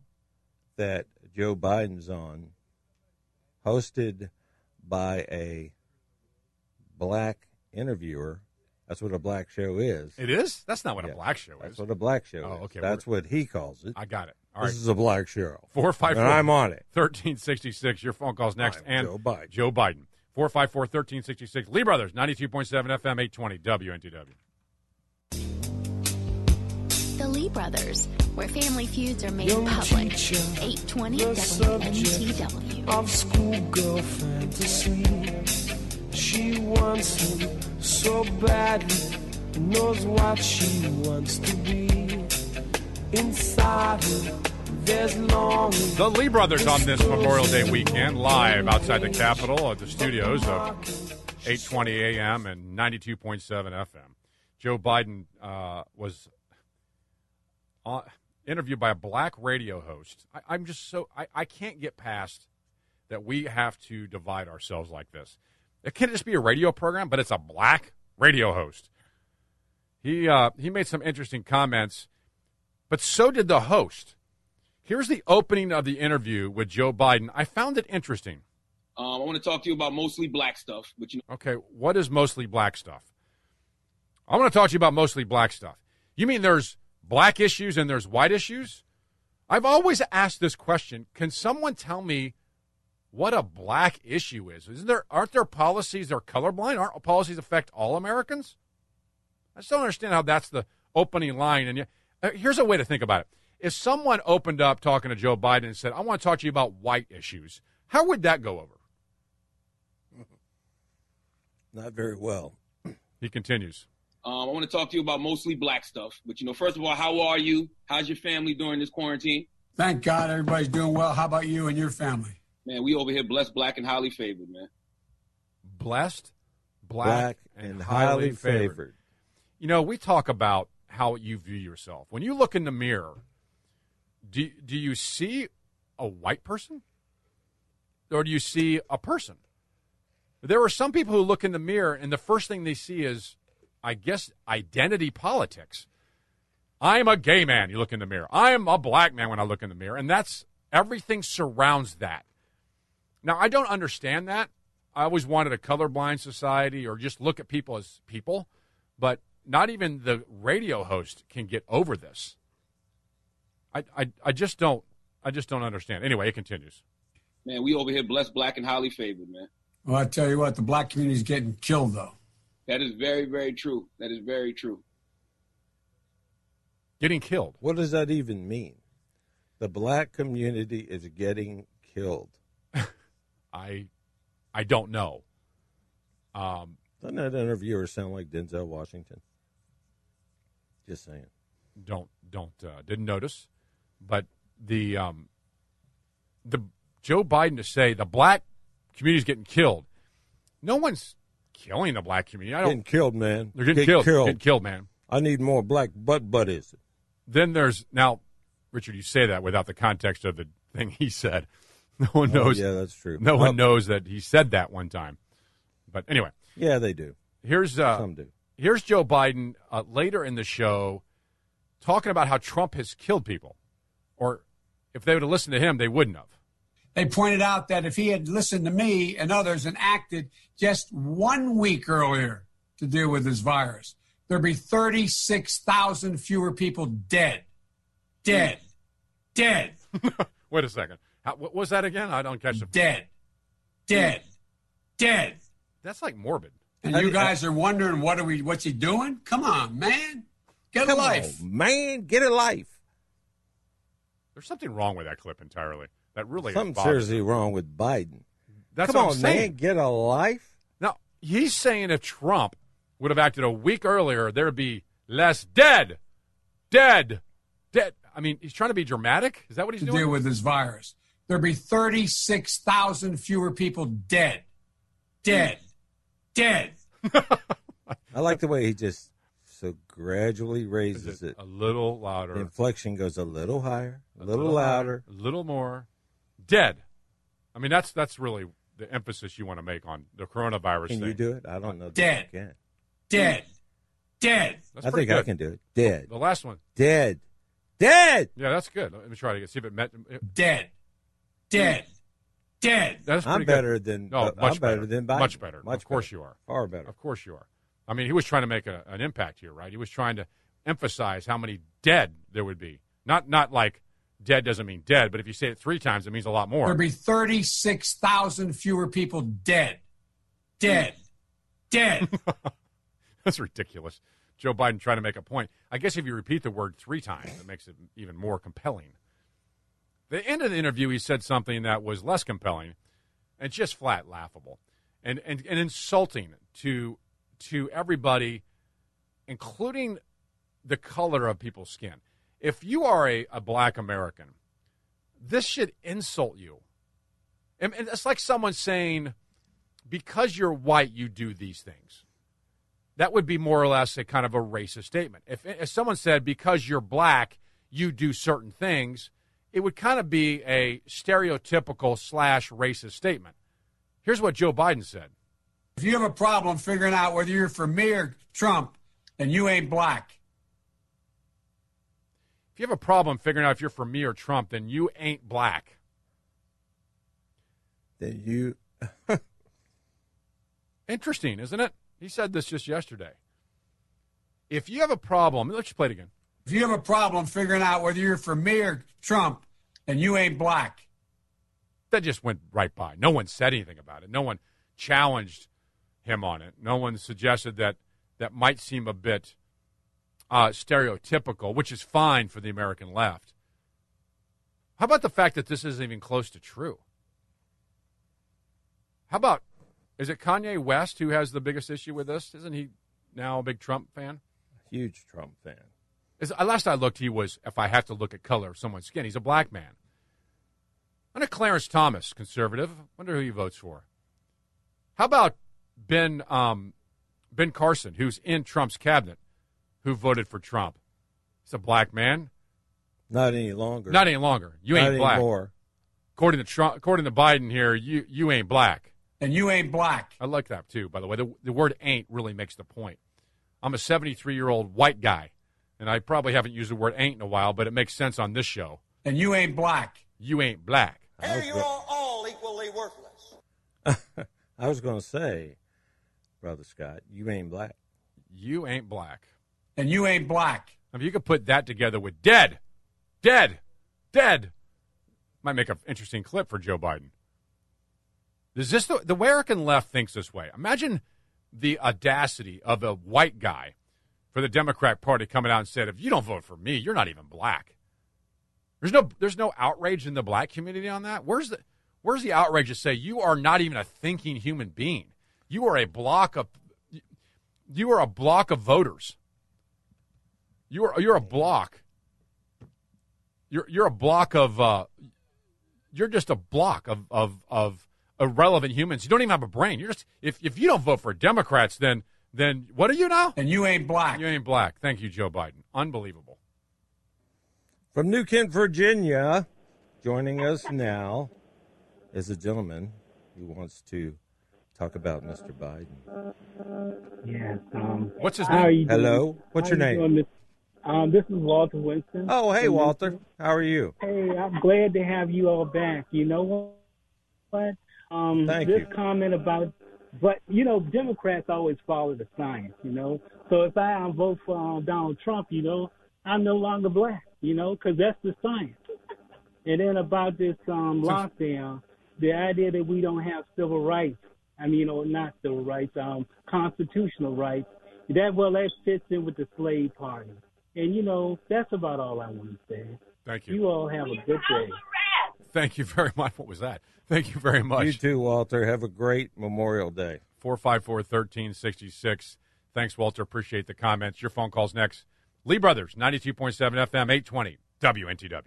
that Joe Biden's on, hosted by a black interviewer. That's what a black show is. It is. That's not what Yeah, a black show is. That's what a black show Oh, is. okay, That's we're- what he calls it. I got it. All this right. is a black show. Four five four. And I'm on it. Thirteen sixty six. Your phone calls next. I'm and Joe Biden. Joe Biden. Four five four thirteen sixty six. Lee Brothers ninety two point seven FM eight twenty WNTW. The Lee Brothers, where family feuds are made Young public. teacher, 820 WNTW. of schoolgirl fantasy. She wants him so badly, knows what she wants to be. Inside her, there's. The Lee Brothers on this Memorial Day weekend, live outside the Capitol at the studios of 8:20 a.m. and 92.7 FM. Joe Biden uh, was on, interviewed by a black radio host. I, I'm just so I, I can't get past that we have to divide ourselves like this. It can't just be a radio program, but it's a black radio host. He uh, he made some interesting comments, but so did the host. Here's the opening of the interview with Joe Biden. I found it interesting. Um, I want to talk to you about mostly black stuff, but you know, Okay, what is mostly black stuff? I want to talk to you about mostly black stuff. You mean there's black issues and there's white issues? I've always asked this question. Can someone tell me what a black issue is? Isn't there aren't there policies that are colorblind? Aren't policies affect all Americans? I still don't understand how that's the opening line. And yet, uh, here's a way to think about it: if someone opened up talking to Joe Biden and said, "I want to talk to you about white issues," how would that go over? Not very well. He continues. um, I want to talk to you about mostly black stuff. But you know, first of all, how are you? How's your family during this quarantine? Thank God everybody's doing well. How about you and your family? Man, we over here blessed, black, and highly favored, man. blessed, black, Black and, and highly, highly favored. favored. You know, we talk about how you view yourself. When you look in the mirror, do do you see a white person, or do you see a person? There are some people who look in the mirror and the first thing they see is, I guess, identity politics. I'm a gay man. You look in the mirror. I am a black man when I look in the mirror, and that's everything surrounds that. Now, I don't understand that. I always wanted a colorblind society or just look at people as people, but not even the radio host can get over this. I, I, I just don't I just don't understand. Anyway, it continues. Man, we over here blessed, black, and highly favored, man. Well, I tell you what, the black community's getting killed, though. That is very, very true. That is very true. Getting killed. What does that even mean? The black community is getting killed. I I don't know. Um, Doesn't that interviewer sound like Denzel Washington? Just saying. don't don't uh, didn't notice, but the um, the Joe Biden to say the black community is getting killed. No one's killing the black community. I don't. Getting killed, man. They're getting Get killed. Getting killed, man. I need more black butt buddies. Then there's now, Richard. You say that without the context of the thing he said. No one knows. yeah, that's true. No Oh. one knows that he said that one time. But anyway, Yeah, they do. here's uh, Some do. here's Joe Biden uh, later in the show talking about how Trump has killed people, or if they would have listened to him, they wouldn't have. They pointed out that if he had listened to me and others and acted just one week earlier to deal with this virus, there'd be 36,000 fewer people dead. Dead. Dead. Wait a second. How, what was that again? I don't catch the. Dead. Dead. Dead. That's like morbid. And you guys are wondering what are we what's he doing? Come on, man. Get a life. on, man, get a life. There's something wrong with that clip entirely. That really is Something bothering seriously wrong with Biden. That's Come what on, I'm man, saying. get a life. Now, he's saying if Trump would have acted a week earlier, there would be less dead. Dead. Dead. I mean, he's trying to be dramatic. Is that what he's to doing? deal with this virus. There'd be 36,000 fewer people dead. Dead. Dead. I like the way he just so gradually raises it. a little louder, The inflection goes a little higher, a a little, higher, louder. a little more. Dead. I mean, that's that's really the emphasis you want to make on the coronavirus Can thing. you do it? I don't know. that Dead. can. Dead. Dead. That's I pretty think I can do it. Dead. The last one. Dead. Dead. Yeah, that's good. Let me try to get, see if it met. Dead. Dead. Dead. That's I'm pretty good. better than. No, uh, much I'm better, than Biden. Much better. Much of course better. you are. Far better. Of course you are. I mean, he was trying to make a, an impact here, right? He was trying to emphasize how many dead there would be. Not not like dead doesn't mean dead, but if you say it three times, it means a lot more. There'd be 36,000 fewer people dead. Dead. Dead. That's ridiculous. Joe Biden trying to make a point. I guess if you repeat the word three times, it makes it even more compelling. The end of the interview, he said something that was less compelling and just flat laughable and, and, and insulting to to everybody, including the color of people's skin. If you are a, a black American, this should insult you. And, and it's like someone saying, because you're white, you do these things that would be more or less a kind of a racist statement. If, if someone said, because you're black, you do certain things, it would kind of be a stereotypical slash racist statement. Here's what Joe Biden said. if you have a problem figuring out whether you're for me or Trump, then you ain't black. If you have a problem figuring out if you're for me or Trump, then you ain't black. Then you. Interesting, isn't it? He said this just yesterday. If you have a problem, let's just play it again. If you have a problem figuring out whether you're for me or Trump, and you ain't black. That just went right by. No one said anything about it. No one challenged him on it. No one suggested that that might seem a bit uh, stereotypical, which is fine for the American left. How about the fact that this isn't even close to true? How about is it Kanye West who has the biggest issue with this? Isn't he now a big Trump fan? Huge Trump fan. Is, uh, last I looked, he was, if I have to look at color of someone's skin, he's a black man. And a Clarence Thomas, conservative. Wonder who he votes for. How about Ben um, Ben Carson, who's in Trump's cabinet, who voted for Trump? He's a black man. Not any longer. Not any longer. You Not ain't black. anymore. According to Trump, according to Biden here, you you ain't black. And you ain't black. I like that too. By the way, the, the word "ain't" really makes the point. I'm a 73 year old white guy, and I probably haven't used the word "ain't" in a while, but it makes sense on this show. And you ain't black. You ain't black. I was, You're all, all equally worthless. I was going to say, brother Scott, you ain't black. You ain't black. And you ain't black. If you could put that together with dead, dead, dead, might make an interesting clip for Joe Biden. Is this the, the American left thinks this way? Imagine the audacity of a white guy for the Democrat Party coming out and said, "If you don't vote for me, you're not even black." There's no there's no outrage in the black community on that. Where's the where's the outrage to say you are not even a thinking human being? You are a block of you are a block of voters. You are you're a block. You're you're a block of uh, you're just a block of, of of irrelevant humans. You don't even have a brain. You're just if if you don't vote for Democrats, then then what are you now? And you ain't black. You ain't black. Thank you, Joe Biden. Unbelievable. From New Kent, Virginia, joining us now is a gentleman who wants to talk about Mr. Biden. Yes. Um, What's his how are name? you doing? Hello? What's How your you name? doing, Um, this is Walter Winston. Oh, hey, from Walter. Houston. How are you? Hey, I'm glad to have you all back. You know what? Um, Thank this you. comment about, but you know, Democrats always follow the science. You know, so if I vote for um, Donald Trump, you know, I'm no longer black. You know, because that's the science. And then about this um, lockdown, the idea that we don't have civil rights. I mean, you know, not civil rights, um, constitutional rights. That well, that fits in with the slave party. And you know, that's about all I want to say. Thank you. You all have a good day. Thank you very much. What was that? Thank you very much. You too, Walter. Have a great Memorial Day. 454 1366. Thanks, Walter. Appreciate the comments. Your phone calls next. Lee Brothers, 92.7 FM, 820. WNTW.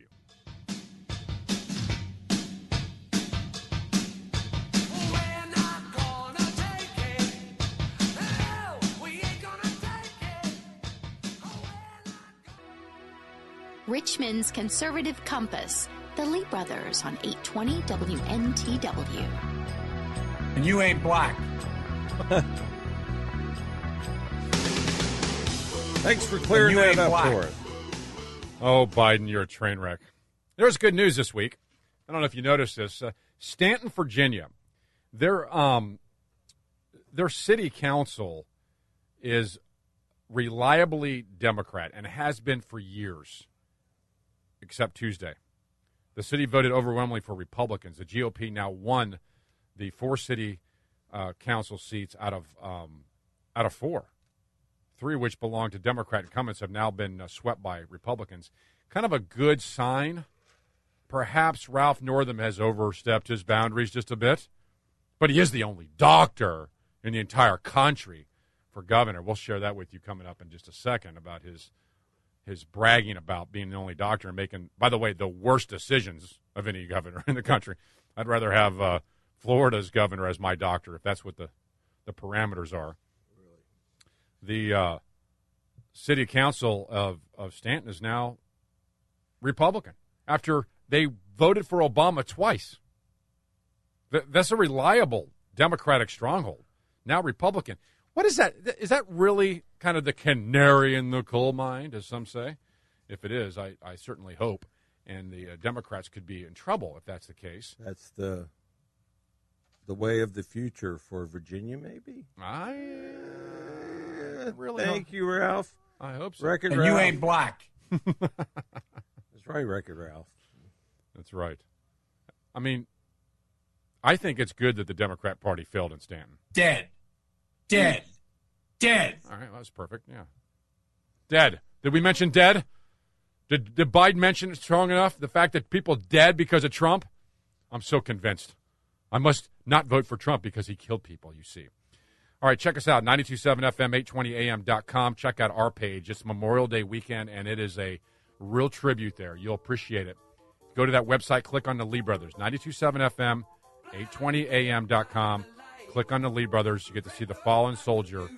Richmond's conservative compass, the Lee Brothers on 820 WNTW. And you ain't black. Thanks for clearing you that up black. for us. Oh, Biden, you're a train wreck. There's good news this week. I don't know if you noticed this. Uh, Staunton, Virginia, their um, their city council is reliably Democrat and has been for years, except Tuesday. The city voted overwhelmingly for Republicans. The GOP now won the four city uh, council seats out of um, out of four three of which belong to Democrat incumbents, have now been uh, swept by Republicans. Kind of a good sign. Perhaps Ralph Northam has overstepped his boundaries just a bit, but he is the only doctor in the entire country for governor. We'll share that with you coming up in just a second about his his bragging about being the only doctor and making, by the way, the worst decisions of any governor in the country. I'd rather have uh, Florida's governor as my doctor if that's what the, the parameters are Really? the uh, city council of, of Staunton is now Republican after they voted for Obama twice. Th- that's a reliable Democratic stronghold. Now Republican. What is that? Is that really kind of the canary in the coal mine, as some say? If it is, I, I certainly hope. And the uh, Democrats could be in trouble if that's the case. That's the the way of the future for Virginia, maybe. I uh, really Thank hope- you, Ralph. I hope so. Record And Ralph. you ain't black. That's right, Record Ralph. That's right. I mean, I think it's good that the Democrat Party failed in Staunton. Dead. Dead. Dead. All right, well, that's perfect. Yeah. Dead. Did we mention dead? Did, did Biden mention it strong enough? The fact that people dead because of Trump? I'm so convinced. I must not vote for Trump because he killed people, you see. All right, check us out, 927 FM, 820am.com. Check out our page. It's Memorial Day weekend, and it is a real tribute there. You'll appreciate it. Go to that website, click on the Lee Brothers, 927 FM, 820am.com. Click on the Lee Brothers. You get to see the fallen soldier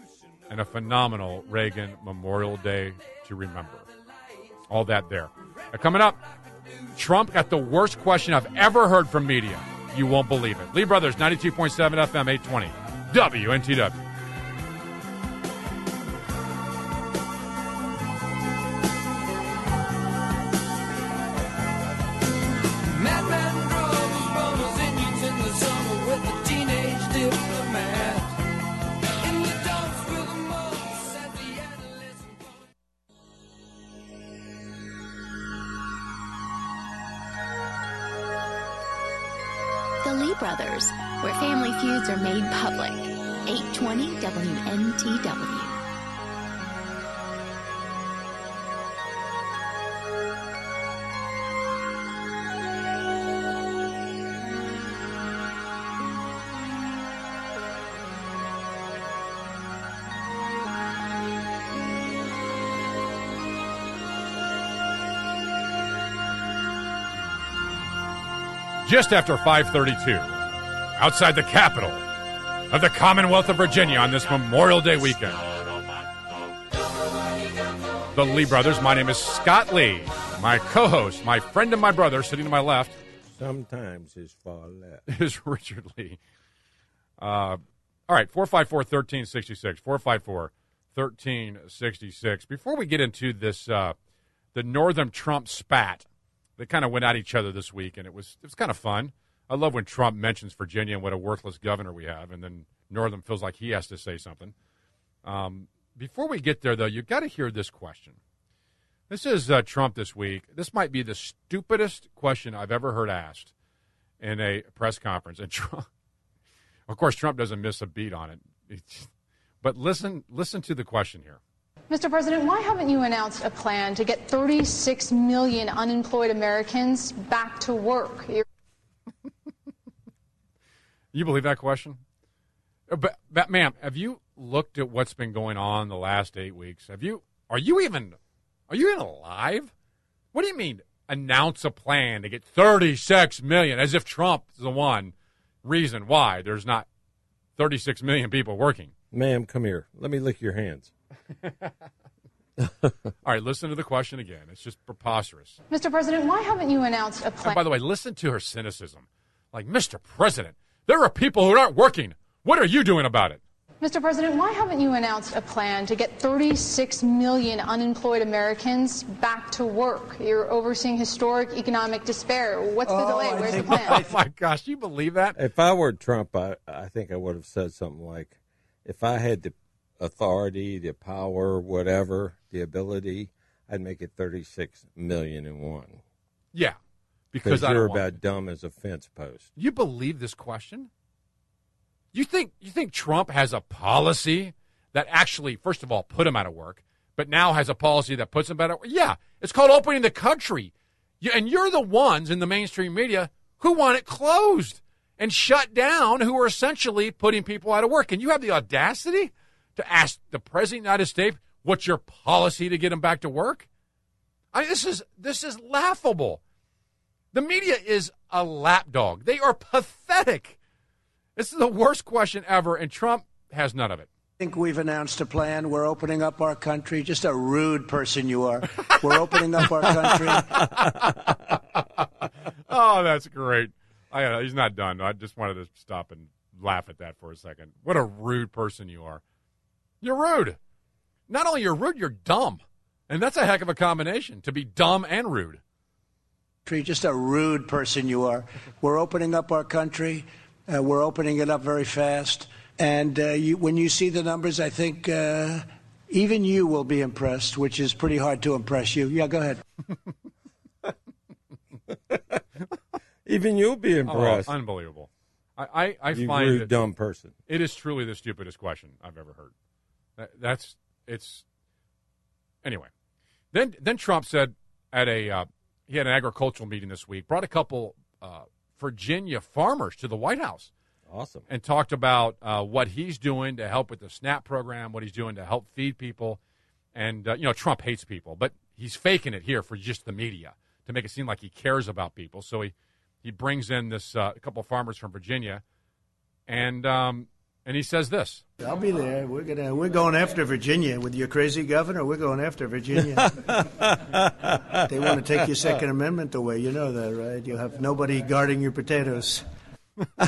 and a phenomenal Reagan Memorial Day to remember. All that there. Now, coming up, Trump got the worst question I've ever heard from media. You won't believe it. Lee Brothers, 92.7 FM, 820. WNTW. Just after 532, outside the capital of the Commonwealth of Virginia on this Memorial Day weekend. The Lee Brothers. My name is Scott Lee. My co-host, my friend and my brother, sitting to my left, Sometimes his far left. is Richard Lee. Uh, all right, 454 1366. 454 1366. Before we get into this, uh, the Northam Trump spat, they kind of went at each other this week, and it was, it was kind of fun. I love when Trump mentions Virginia and what a worthless governor we have, and then Northam feels like he has to say something. Um, before we get there, though, you've got to hear this question. This is uh, Trump this week. This might be the stupidest question I've ever heard asked in a press conference. And Trump, of course, Trump doesn't miss a beat on it. It's- but listen, listen to the question here. Mr. President, why haven't you announced a plan to get 36 million unemployed Americans back to work? You're- believe that question? Uh, But, but, ma'am, have you looked at what's been going on the last eight weeks? Have you? Are you even? Are you even alive? What do you mean announce a plan to get 36 million, as if Trump is the one reason why there's not 36 million people working. Ma'am, come here. Let me lick your hands. All right, listen to the question again. It's just preposterous. Mr. President, why haven't you announced a And plan? by the way, listen to her cynicism. Like, Mr. President, there are people who aren't working. What are you doing about it? Mr. President, why haven't you announced a plan to get 36 million unemployed Americans back to work? You're overseeing historic economic despair. What's the delay? Where's the plan? Oh my gosh, you believe that? If I were Trump, I, I think I would have said something like, if I had the authority, the power, whatever, the ability, I'd make it 36 million and one. Yeah, because you're about dumb as a fence post. You believe this question? You think you think Trump has a policy that actually, first of all, put him out of work, but now has a policy that puts him out of work? Yeah, it's called opening the country. You, and you're the ones in the mainstream media who want it closed and shut down, who are essentially putting people out of work. And you have the audacity to ask the president of the United States what's your policy to get him back to work? I mean, this is this is laughable. The media is a lapdog. They are pathetic. This is the worst question ever, and Trump has none of it. I think we've announced a plan. We're opening up our country. Just a rude person you are. We're opening up our country. oh, that's great. I, uh, he's not done. I just wanted to stop and laugh at that for a second. What a rude person you are. You're rude. Not only you're rude, you're dumb. And that's a heck of a combination to be dumb and rude. Just a rude person you are. We're opening up our country. Uh, we're opening it up very fast. And uh, you, when you see the numbers, I think uh, even you will be impressed, which is pretty hard to impress you. Yeah, go ahead. Even you'll be impressed. Oh, unbelievable. I, I, I You find rude, it- dumb person. It is truly the stupidest question I've ever heard. That, that's it's anyway. Then then Trump said at a uh, he had an agricultural meeting this week, brought a couple uh, Virginia farmers to the White House. Awesome. And talked about uh, what he's doing to help with the SNAP program, what he's doing to help feed people. And, uh, you know, Trump hates people, but he's faking it here for just the media to make it seem like he cares about people. So he, he brings in this uh, a couple of farmers from Virginia, and um, and he says this. I'll be there. We're gonna we're going after Virginia with your crazy governor. We're going after Virginia. they want to take your Second Amendment away. You know that, right? You have nobody guarding your potatoes.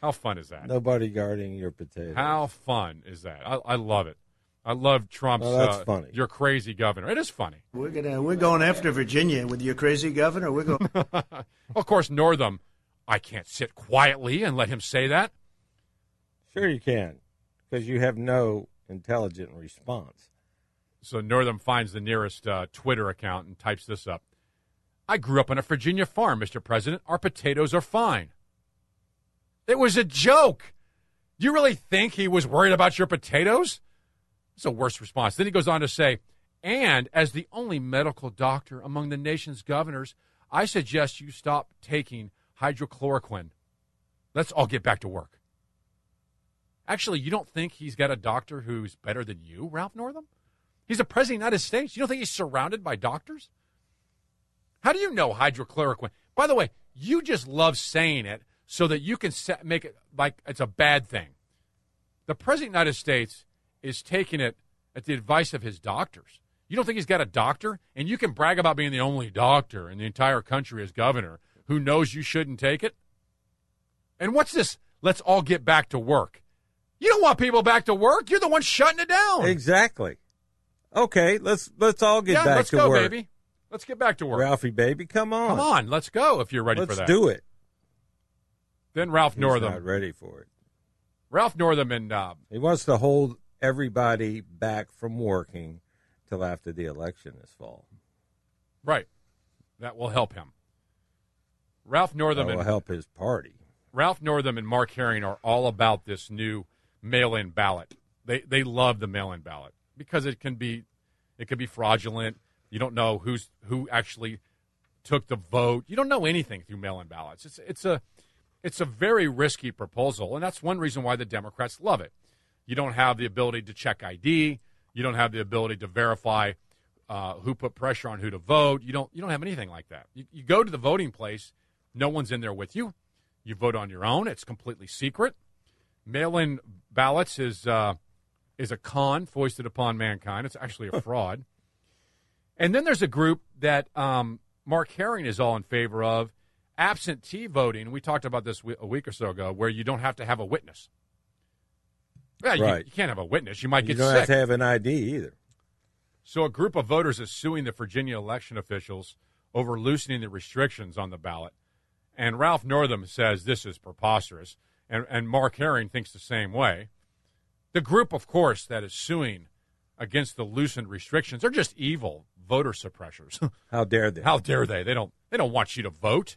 How fun is that? Nobody guarding your potatoes. How fun is that? I, I love it. I love Trump's. Well, that's uh, funny. Your crazy governor. It is funny. We're gonna we're going after Virginia with your crazy governor. We're going. of course, Northam. I can't sit quietly and let him say that. Sure, you can, because you have no intelligent response. So Northam finds the nearest uh, Twitter account and types this up. I grew up on a Virginia farm, Mr. President. Our potatoes are fine. It was a joke. Do you really think he was worried about your potatoes? It's a worse response. Then he goes on to say, and as the only medical doctor among the nation's governors, I suggest you stop taking hydrochloroquine. Let's all get back to work. Actually, you don't think he's got a doctor who's better than you, Ralph Northam? He's the president of the United States. You don't think he's surrounded by doctors? How do you know hydrochloroquine? By the way, you just love saying it so that you can set, make it like it's a bad thing. The president of the United States is taking it at the advice of his doctors. You don't think he's got a doctor? And you can brag about being the only doctor in the entire country as governor who knows you shouldn't take it? And what's this? Let's all get back to work. You don't want people back to work. You're the one shutting it down. Exactly. Okay, let's let's all get yeah, back let's to go, work. baby. Let's get back to work. Ralphie, baby, come on. Come on, let's go if you're ready let's for that. do it. Then Ralph He's Northam. not ready for it. Ralph Northam and uh, He wants to hold everybody back from working till after the election this fall. right, that will help him. Ralph Northam will and help his party. Ralph Northam and Mark Herring are all about this new mail-in ballot. They they love the mail-in ballot because it can be it can be fraudulent. You don't know who's who actually took the vote. You don't know anything through mail-in ballots. It's it's a it's a very risky proposal, and that's one reason why the Democrats love it. You don't have the ability to check ID. You don't have the ability to verify uh, who put pressure on who to vote. You don't you don't have anything like that. You, you go to the voting place, no one's in there with you. You vote on your own. It's completely secret. Mail-in ballots is uh, is a con foisted upon mankind. It's actually a fraud. and then there's a group that um, Mark Herring is all in favor of absentee voting. We talked about this a week or so ago, where you don't have to have a witness. Yeah, you, Right. you can't have a witness. You might get. You don't sick. have to have an ID either. So, a group of voters is suing the Virginia election officials over loosening the restrictions on the ballot. And Ralph Northam says this is preposterous. And, and Mark Herring thinks the same way. The group, of course, that is suing against the loosened restrictions, they're just evil voter suppressors. How dare they? How dare they? They don't, they don't want you to vote.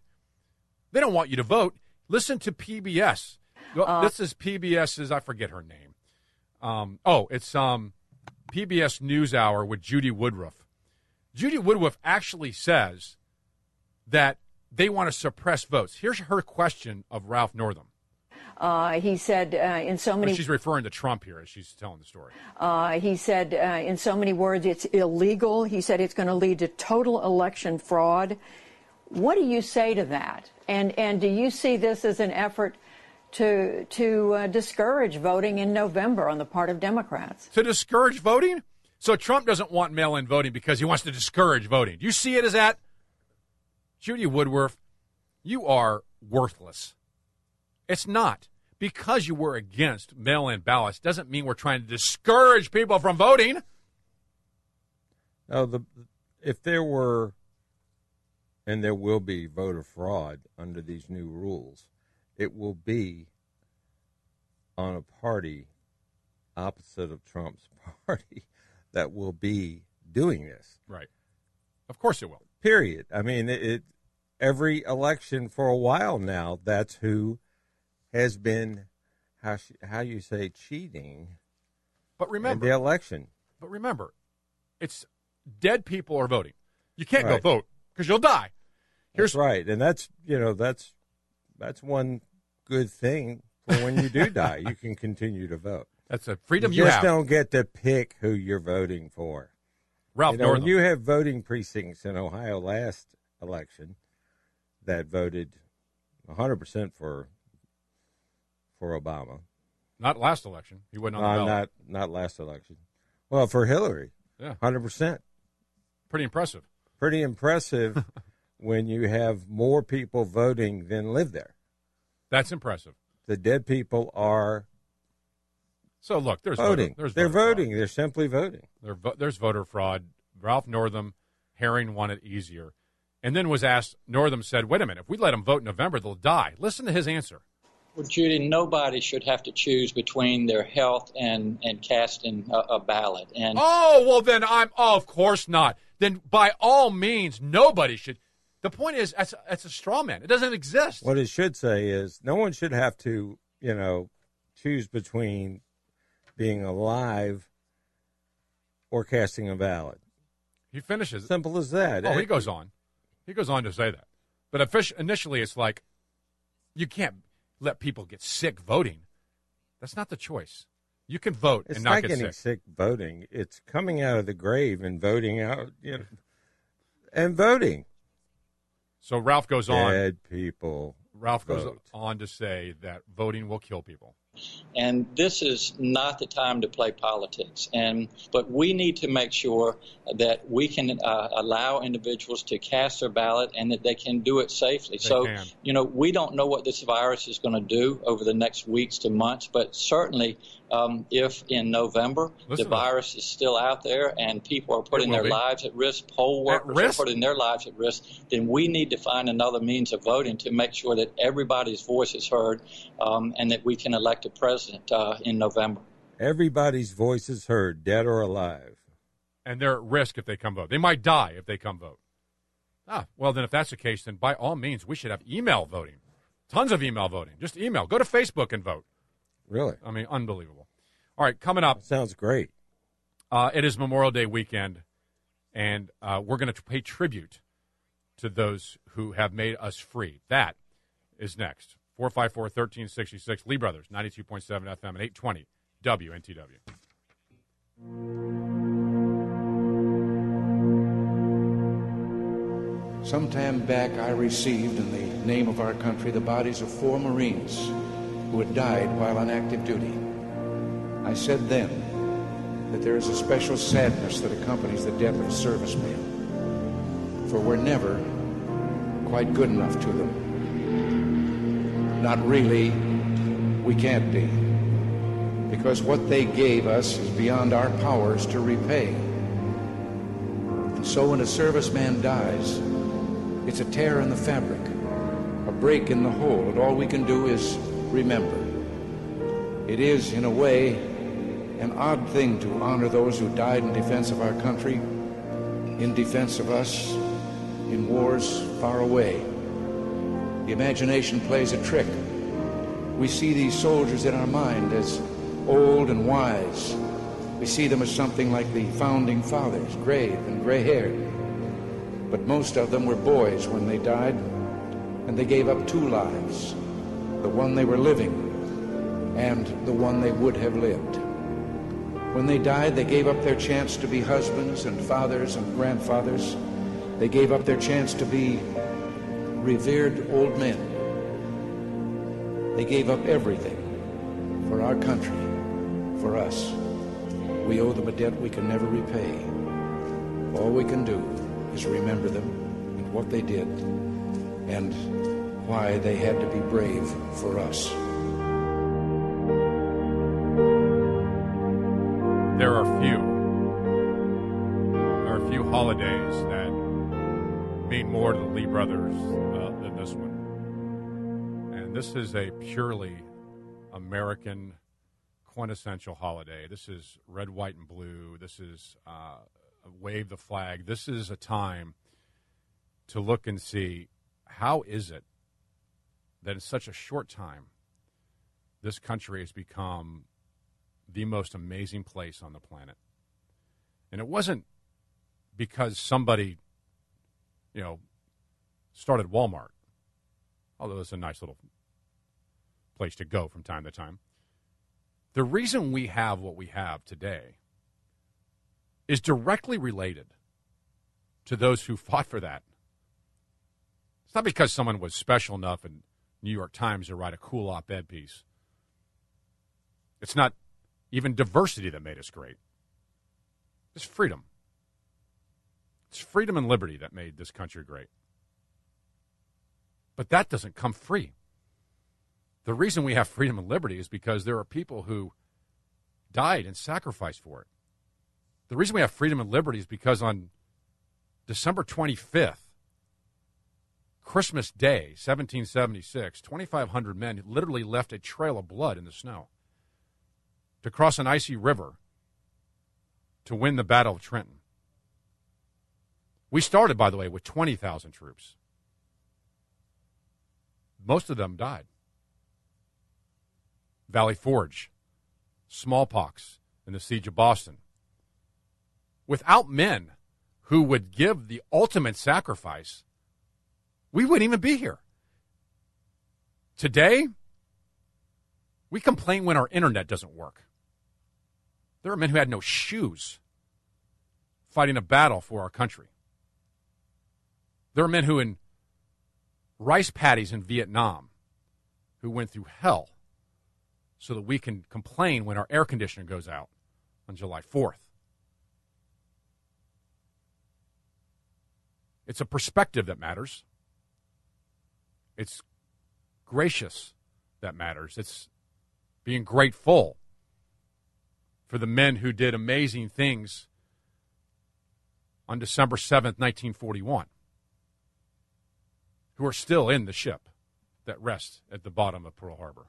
They don't want you to vote. Listen to PBS. Well, Uh, this is PBS's, I forget her name. Um, oh, it's um, PBS NewsHour with Judy Woodruff. Judy Woodruff actually says that they want to suppress votes. Here's her question of Ralph Northam. Uh, he said uh, in so many. She's referring to Trump here as she's telling the story. Uh, he said uh, in so many words, it's illegal. He said it's going to lead to total election fraud. What do you say to that? And and do you see this as an effort to to uh, discourage voting in November on the part of Democrats? To discourage voting? So Trump doesn't want mail in voting because he wants to discourage voting. Do you see it as that? Judy Woodruff, you are worthless. It's not. Because you were against mail in ballots doesn't mean we're trying to discourage people from voting. No, the if there were, and there will be voter fraud under these new rules, it will be on a party opposite of Trump's party that will be doing this. Right. Of course it will. Period. I mean, it, it every election for a while now. That's who has been how sh- how you say cheating. But in remember, the election. But remember, it's dead people are voting. You can't Right. go vote because you'll die. Here's right, and that's you know that's that's one good thing for when you do die, you can continue to vote. That's a freedom you you just have. don't get to pick who you're voting for. Ralph you know, you have voting precincts in Ohio last election that voted 100 percent for for Obama. Not last election. He wasn't on the Uh, ballot. not not last election. Well, for Hillary, Yeah. hundred percent. Pretty impressive. Pretty impressive when you have more people voting than live there. That's impressive. The dead people are So look, there's voting. Voter, there's They're voter fraud. voting. They're simply voting. Vo- there's voter fraud. Ralph Northam, Herring won it easier, and then was asked. Northam said, "Wait a minute. If we let them vote in November, they'll die." Listen to his answer. Well, Judy, nobody should have to choose between their health and, and casting a, a ballot. And Oh well, then I'm. Oh, of course not. Then by all means, nobody should. The point is, that's that's a straw man. It doesn't exist. What it should say is no one should have to, you know, choose between being alive or casting a ballot. He finishes. Simple as that. Oh, he goes on. He goes on to say that. But initially, it's like you can't let people get sick voting. That's not the choice. You can vote It's and not not get getting sick. sick voting. It's coming out of the grave and voting out, you know, and voting. So Ralph goes on. Dead people. Ralph goes on to say that voting will kill people. And this is not the time to play politics. And but we need to make sure that we can uh, allow individuals to cast their ballot and that they can do it safely. They so can. you know we don't know what this virus is going to do over the next weeks to months, but certainly um, if in November Listen the virus is still out there and people are putting their be. lives at risk, poll workers risk? are putting their lives at risk, then we need to find another means of voting to make sure that everybody's voice is heard um, and that we can elect a president uh, in November. Everybody's voice is heard, dead or alive. And they're at risk if they come vote. They might die if they come vote. Ah, well, then if that's the case, then by all means, we should have email voting. Tons of email voting. Just email. Go to Facebook and vote. Really? I mean, unbelievable. All right, coming up. Sounds great. Uh, it is Memorial Day weekend, and uh, we're going to pay tribute to those who have made us free. That is next. 454 1366, Lee Brothers, 92.7 FM and 820 WNTW. Sometime back, I received, in the name of our country, the bodies of four Marines who had died while on active duty. I said then that there is a special sadness that accompanies the death of servicemen, for we're never quite good enough to them. Not really, we can't be, because what they gave us is beyond our powers to repay. And so when a serviceman dies, it's a tear in the fabric, a break in the whole, and all we can do is remember. It is, in a way, an odd thing to honor those who died in defense of our country, in defense of us, in wars far away. The imagination plays a trick. We see these soldiers in our mind as old and wise. We see them as something like the founding fathers, grave and gray haired. But most of them were boys when they died, and they gave up two lives the one they were living and the one they would have lived. When they died, they gave up their chance to be husbands and fathers and grandfathers. They gave up their chance to be revered old men. They gave up everything for our country, for us. We owe them a debt we can never repay. All we can do is remember them and what they did and why they had to be brave for us. There are few. There are few holidays that mean more to the Lee brothers uh, than this one. And this is a purely American quintessential holiday. This is red, white, and blue. This is uh, wave the flag. This is a time to look and see how is it that in such a short time this country has become the most amazing place on the planet. And it wasn't because somebody, you know, started Walmart, although it's a nice little place to go from time to time. The reason we have what we have today is directly related to those who fought for that. It's not because someone was special enough in New York Times to write a cool op ed piece. It's not even diversity that made us great. It's freedom. It's freedom and liberty that made this country great. But that doesn't come free. The reason we have freedom and liberty is because there are people who died and sacrificed for it. The reason we have freedom and liberty is because on December 25th, Christmas Day, 1776, 2,500 men literally left a trail of blood in the snow to cross an icy river to win the Battle of Trenton. We started, by the way, with 20,000 troops. Most of them died. Valley Forge, smallpox, and the siege of Boston. Without men who would give the ultimate sacrifice, we wouldn't even be here. Today, we complain when our internet doesn't work. There are men who had no shoes fighting a battle for our country. There are men who, in rice paddies in Vietnam, who went through hell so that we can complain when our air conditioner goes out on July 4th. It's a perspective that matters. It's gracious that matters. It's being grateful for the men who did amazing things on December 7th, 1941, who are still in the ship that rests at the bottom of Pearl Harbor.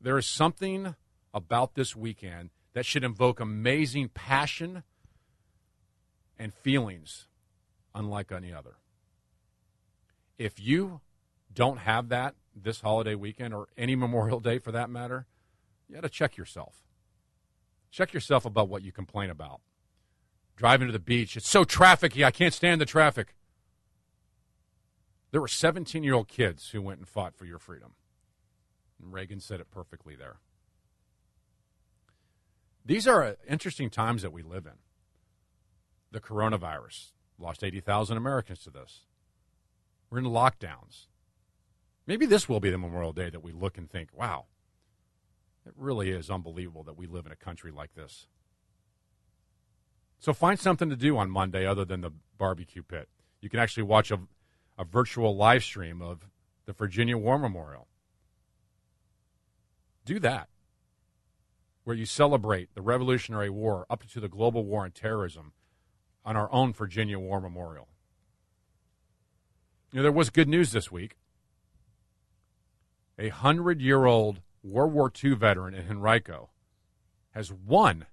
There is something about this weekend that should invoke amazing passion and feelings unlike any other. If you don't have that this holiday weekend or any Memorial Day for that matter, you got to check yourself. Check yourself about what you complain about. Driving to the beach, it's so trafficy, I can't stand the traffic. There were 17 year old kids who went and fought for your freedom. And Reagan said it perfectly there. These are uh, interesting times that we live in. The coronavirus, Lost 80,000 Americans to this. We're in lockdowns. Maybe this will be the Memorial Day that we look and think, wow, it really is unbelievable that we live in a country like this. So find something to do on Monday other than the barbecue pit. You can actually watch a, a virtual live stream of the Virginia War Memorial. Do that, where you celebrate the Revolutionary War up to the global war on terrorism on our own Virginia War Memorial. You know, there was good news this week. A hundred year old World War II veteran in Henrico has won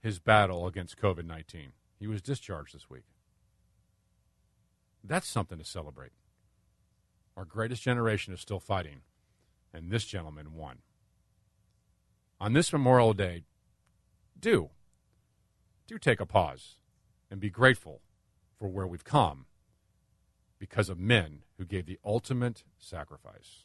his battle against COVID 19. He was discharged this week. That's something to celebrate. Our greatest generation is still fighting, and this gentleman won. On this Memorial Day, do, do take a pause and be grateful for where we've come because of men who gave the ultimate sacrifice.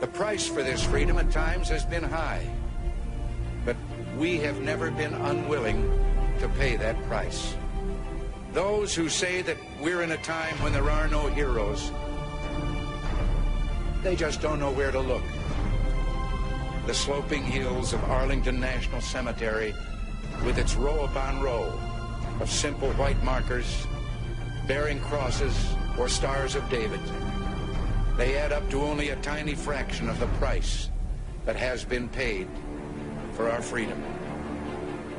The price for this freedom at times has been high, but we have never been unwilling to pay that price. Those who say that we're in a time when there are no heroes, they just don't know where to look. The sloping hills of Arlington National Cemetery, with its row upon row of simple white markers bearing crosses or stars of David, they add up to only a tiny fraction of the price that has been paid for our freedom.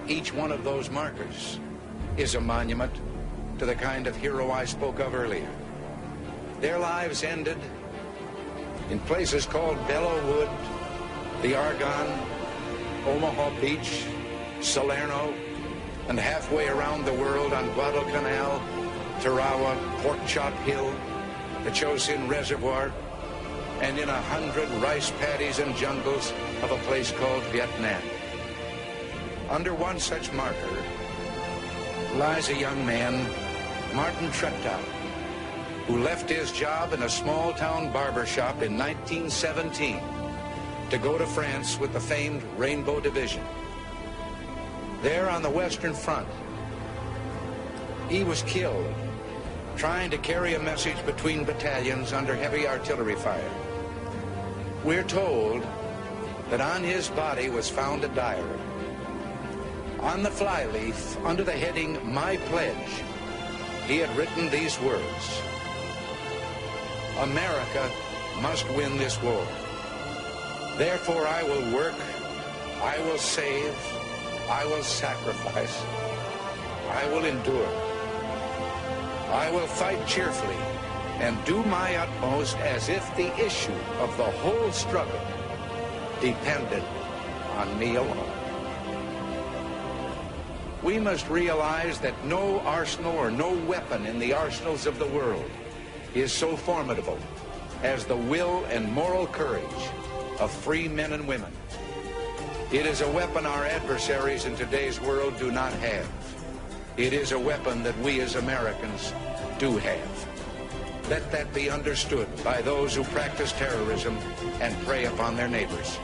Each one of those markers is a monument to the kind of hero I spoke of earlier. Their lives ended in places called Belleau Wood, the Argonne, Omaha Beach, Salerno, and halfway around the world on Guadalcanal, Tarawa, Pork Chop Hill, the Chosin Reservoir, and in a hundred rice paddies and jungles of a place called Vietnam. Under one such marker lies a young man, Martin Treptow, who left his job in a small town barber shop in 1917 to go to France with the famed Rainbow Division. There on the Western Front, he was killed trying to carry a message between battalions under heavy artillery fire. We're told that on his body was found a diary. On the flyleaf, under the heading My Pledge, he had written these words America must win this war. Therefore, I will work, I will save, I will sacrifice, I will endure. I will fight cheerfully and do my utmost as if the issue of the whole struggle depended on me alone. We must realize that no arsenal or no weapon in the arsenals of the world is so formidable as the will and moral courage of free men and women. It is a weapon our adversaries in today's world do not have. It is a weapon that we as Americans do have. Let that be understood by those who practice terrorism and prey upon their neighbors.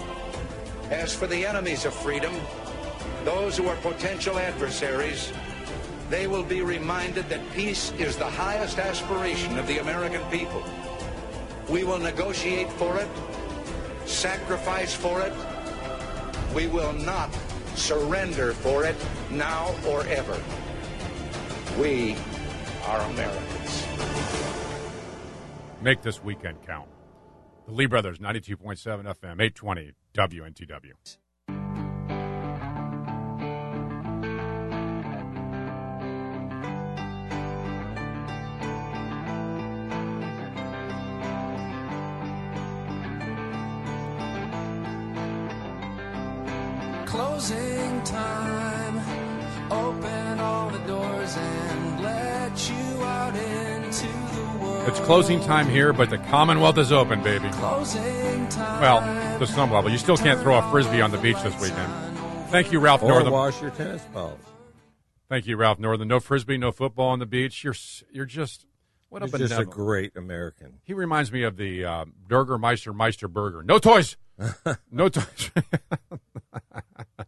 As for the enemies of freedom, those who are potential adversaries, they will be reminded that peace is the highest aspiration of the American people. We will negotiate for it, sacrifice for it. We will not surrender for it now or ever. We are Americans. Make this weekend count. The Lee Brothers, 92.7 FM, 820 WNTW. Closing time. Open all the doors and let you out into the world. It's closing time here, but the Commonwealth is open, baby. Closing time. Well, to some level. You still can't throw a frisbee on the beach this weekend. Thank you, Ralph Or Northam. wash your tennis balls. Thank you, Ralph Northam. No frisbee, no football on the beach. You're you're just what a just a great American. He reminds me of the uh, Burgermeister Meisterburger. No toys. no toys.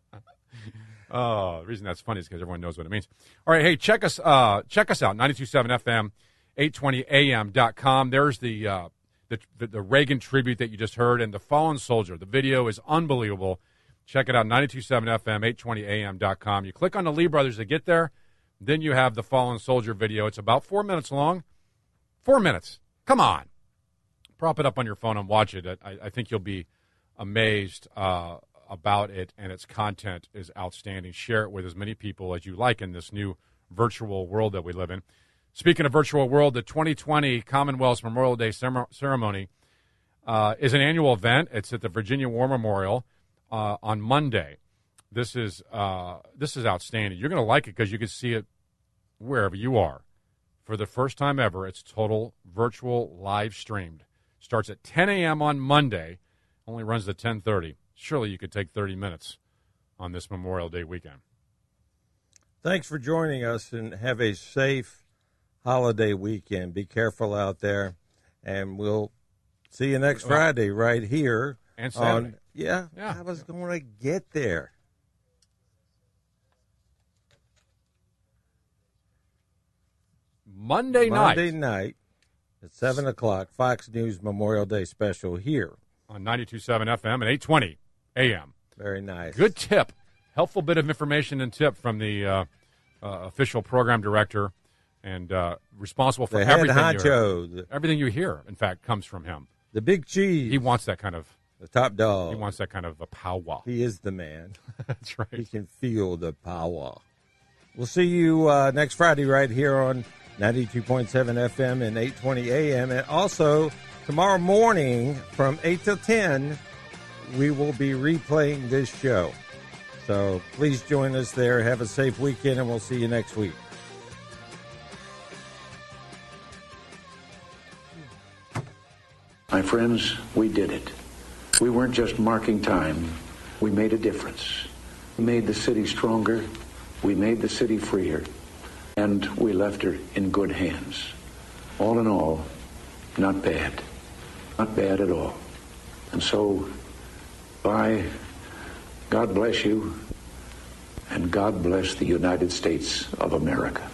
oh, the reason that's funny is because everyone knows what it means. All right, hey, check us uh, check us out 927 FM 820am.com. There's the, uh, the the Reagan tribute that you just heard and the fallen soldier. The video is unbelievable. Check it out 927 FM 820am.com. You click on the Lee brothers to get there. Then you have the fallen soldier video. It's about 4 minutes long. Four minutes. Come on. Prop it up on your phone and watch it. I, I think you'll be amazed uh, about it, and its content is outstanding. Share it with as many people as you like in this new virtual world that we live in. Speaking of virtual world, the 2020 Commonwealth's Memorial Day ceremony uh, is an annual event. It's at the Virginia War Memorial uh, on Monday. This is uh, this is outstanding. You're going to like it because you can see it wherever you are. For the first time ever, it's total virtual live streamed. Starts at 10 a.m. on Monday, only runs to 10:30. Surely you could take 30 minutes on this Memorial Day weekend. Thanks for joining us and have a safe holiday weekend. Be careful out there, and we'll see you next Friday right here. and on- Saturday. yeah, Yeah. I was going to get there. Monday night Monday night at seven o'clock. Fox News Memorial Day special here. on 92.7 FM and 8:20 a.m. Very nice. Good tip. Helpful bit of information and tip from the uh, uh, official program director and uh, responsible for The head everything. honcho, everything you hear, in fact, comes from him. The big cheese. He wants that kind of the top dog. He wants that kind of a powwow. He is the man. That's right. He can feel the power. We'll see you uh, next Friday right here on 92.7 FM and 820 AM. And also tomorrow morning from 8 till 10, we will be replaying this show. So please join us there. Have a safe weekend, and we'll see you next week. My friends, we did it. We weren't just marking time, we made a difference. We made the city stronger, we made the city freer, and we left her in good hands. All in all, not bad. Not bad at all. And so, bye. God bless you, and God bless the United States of America.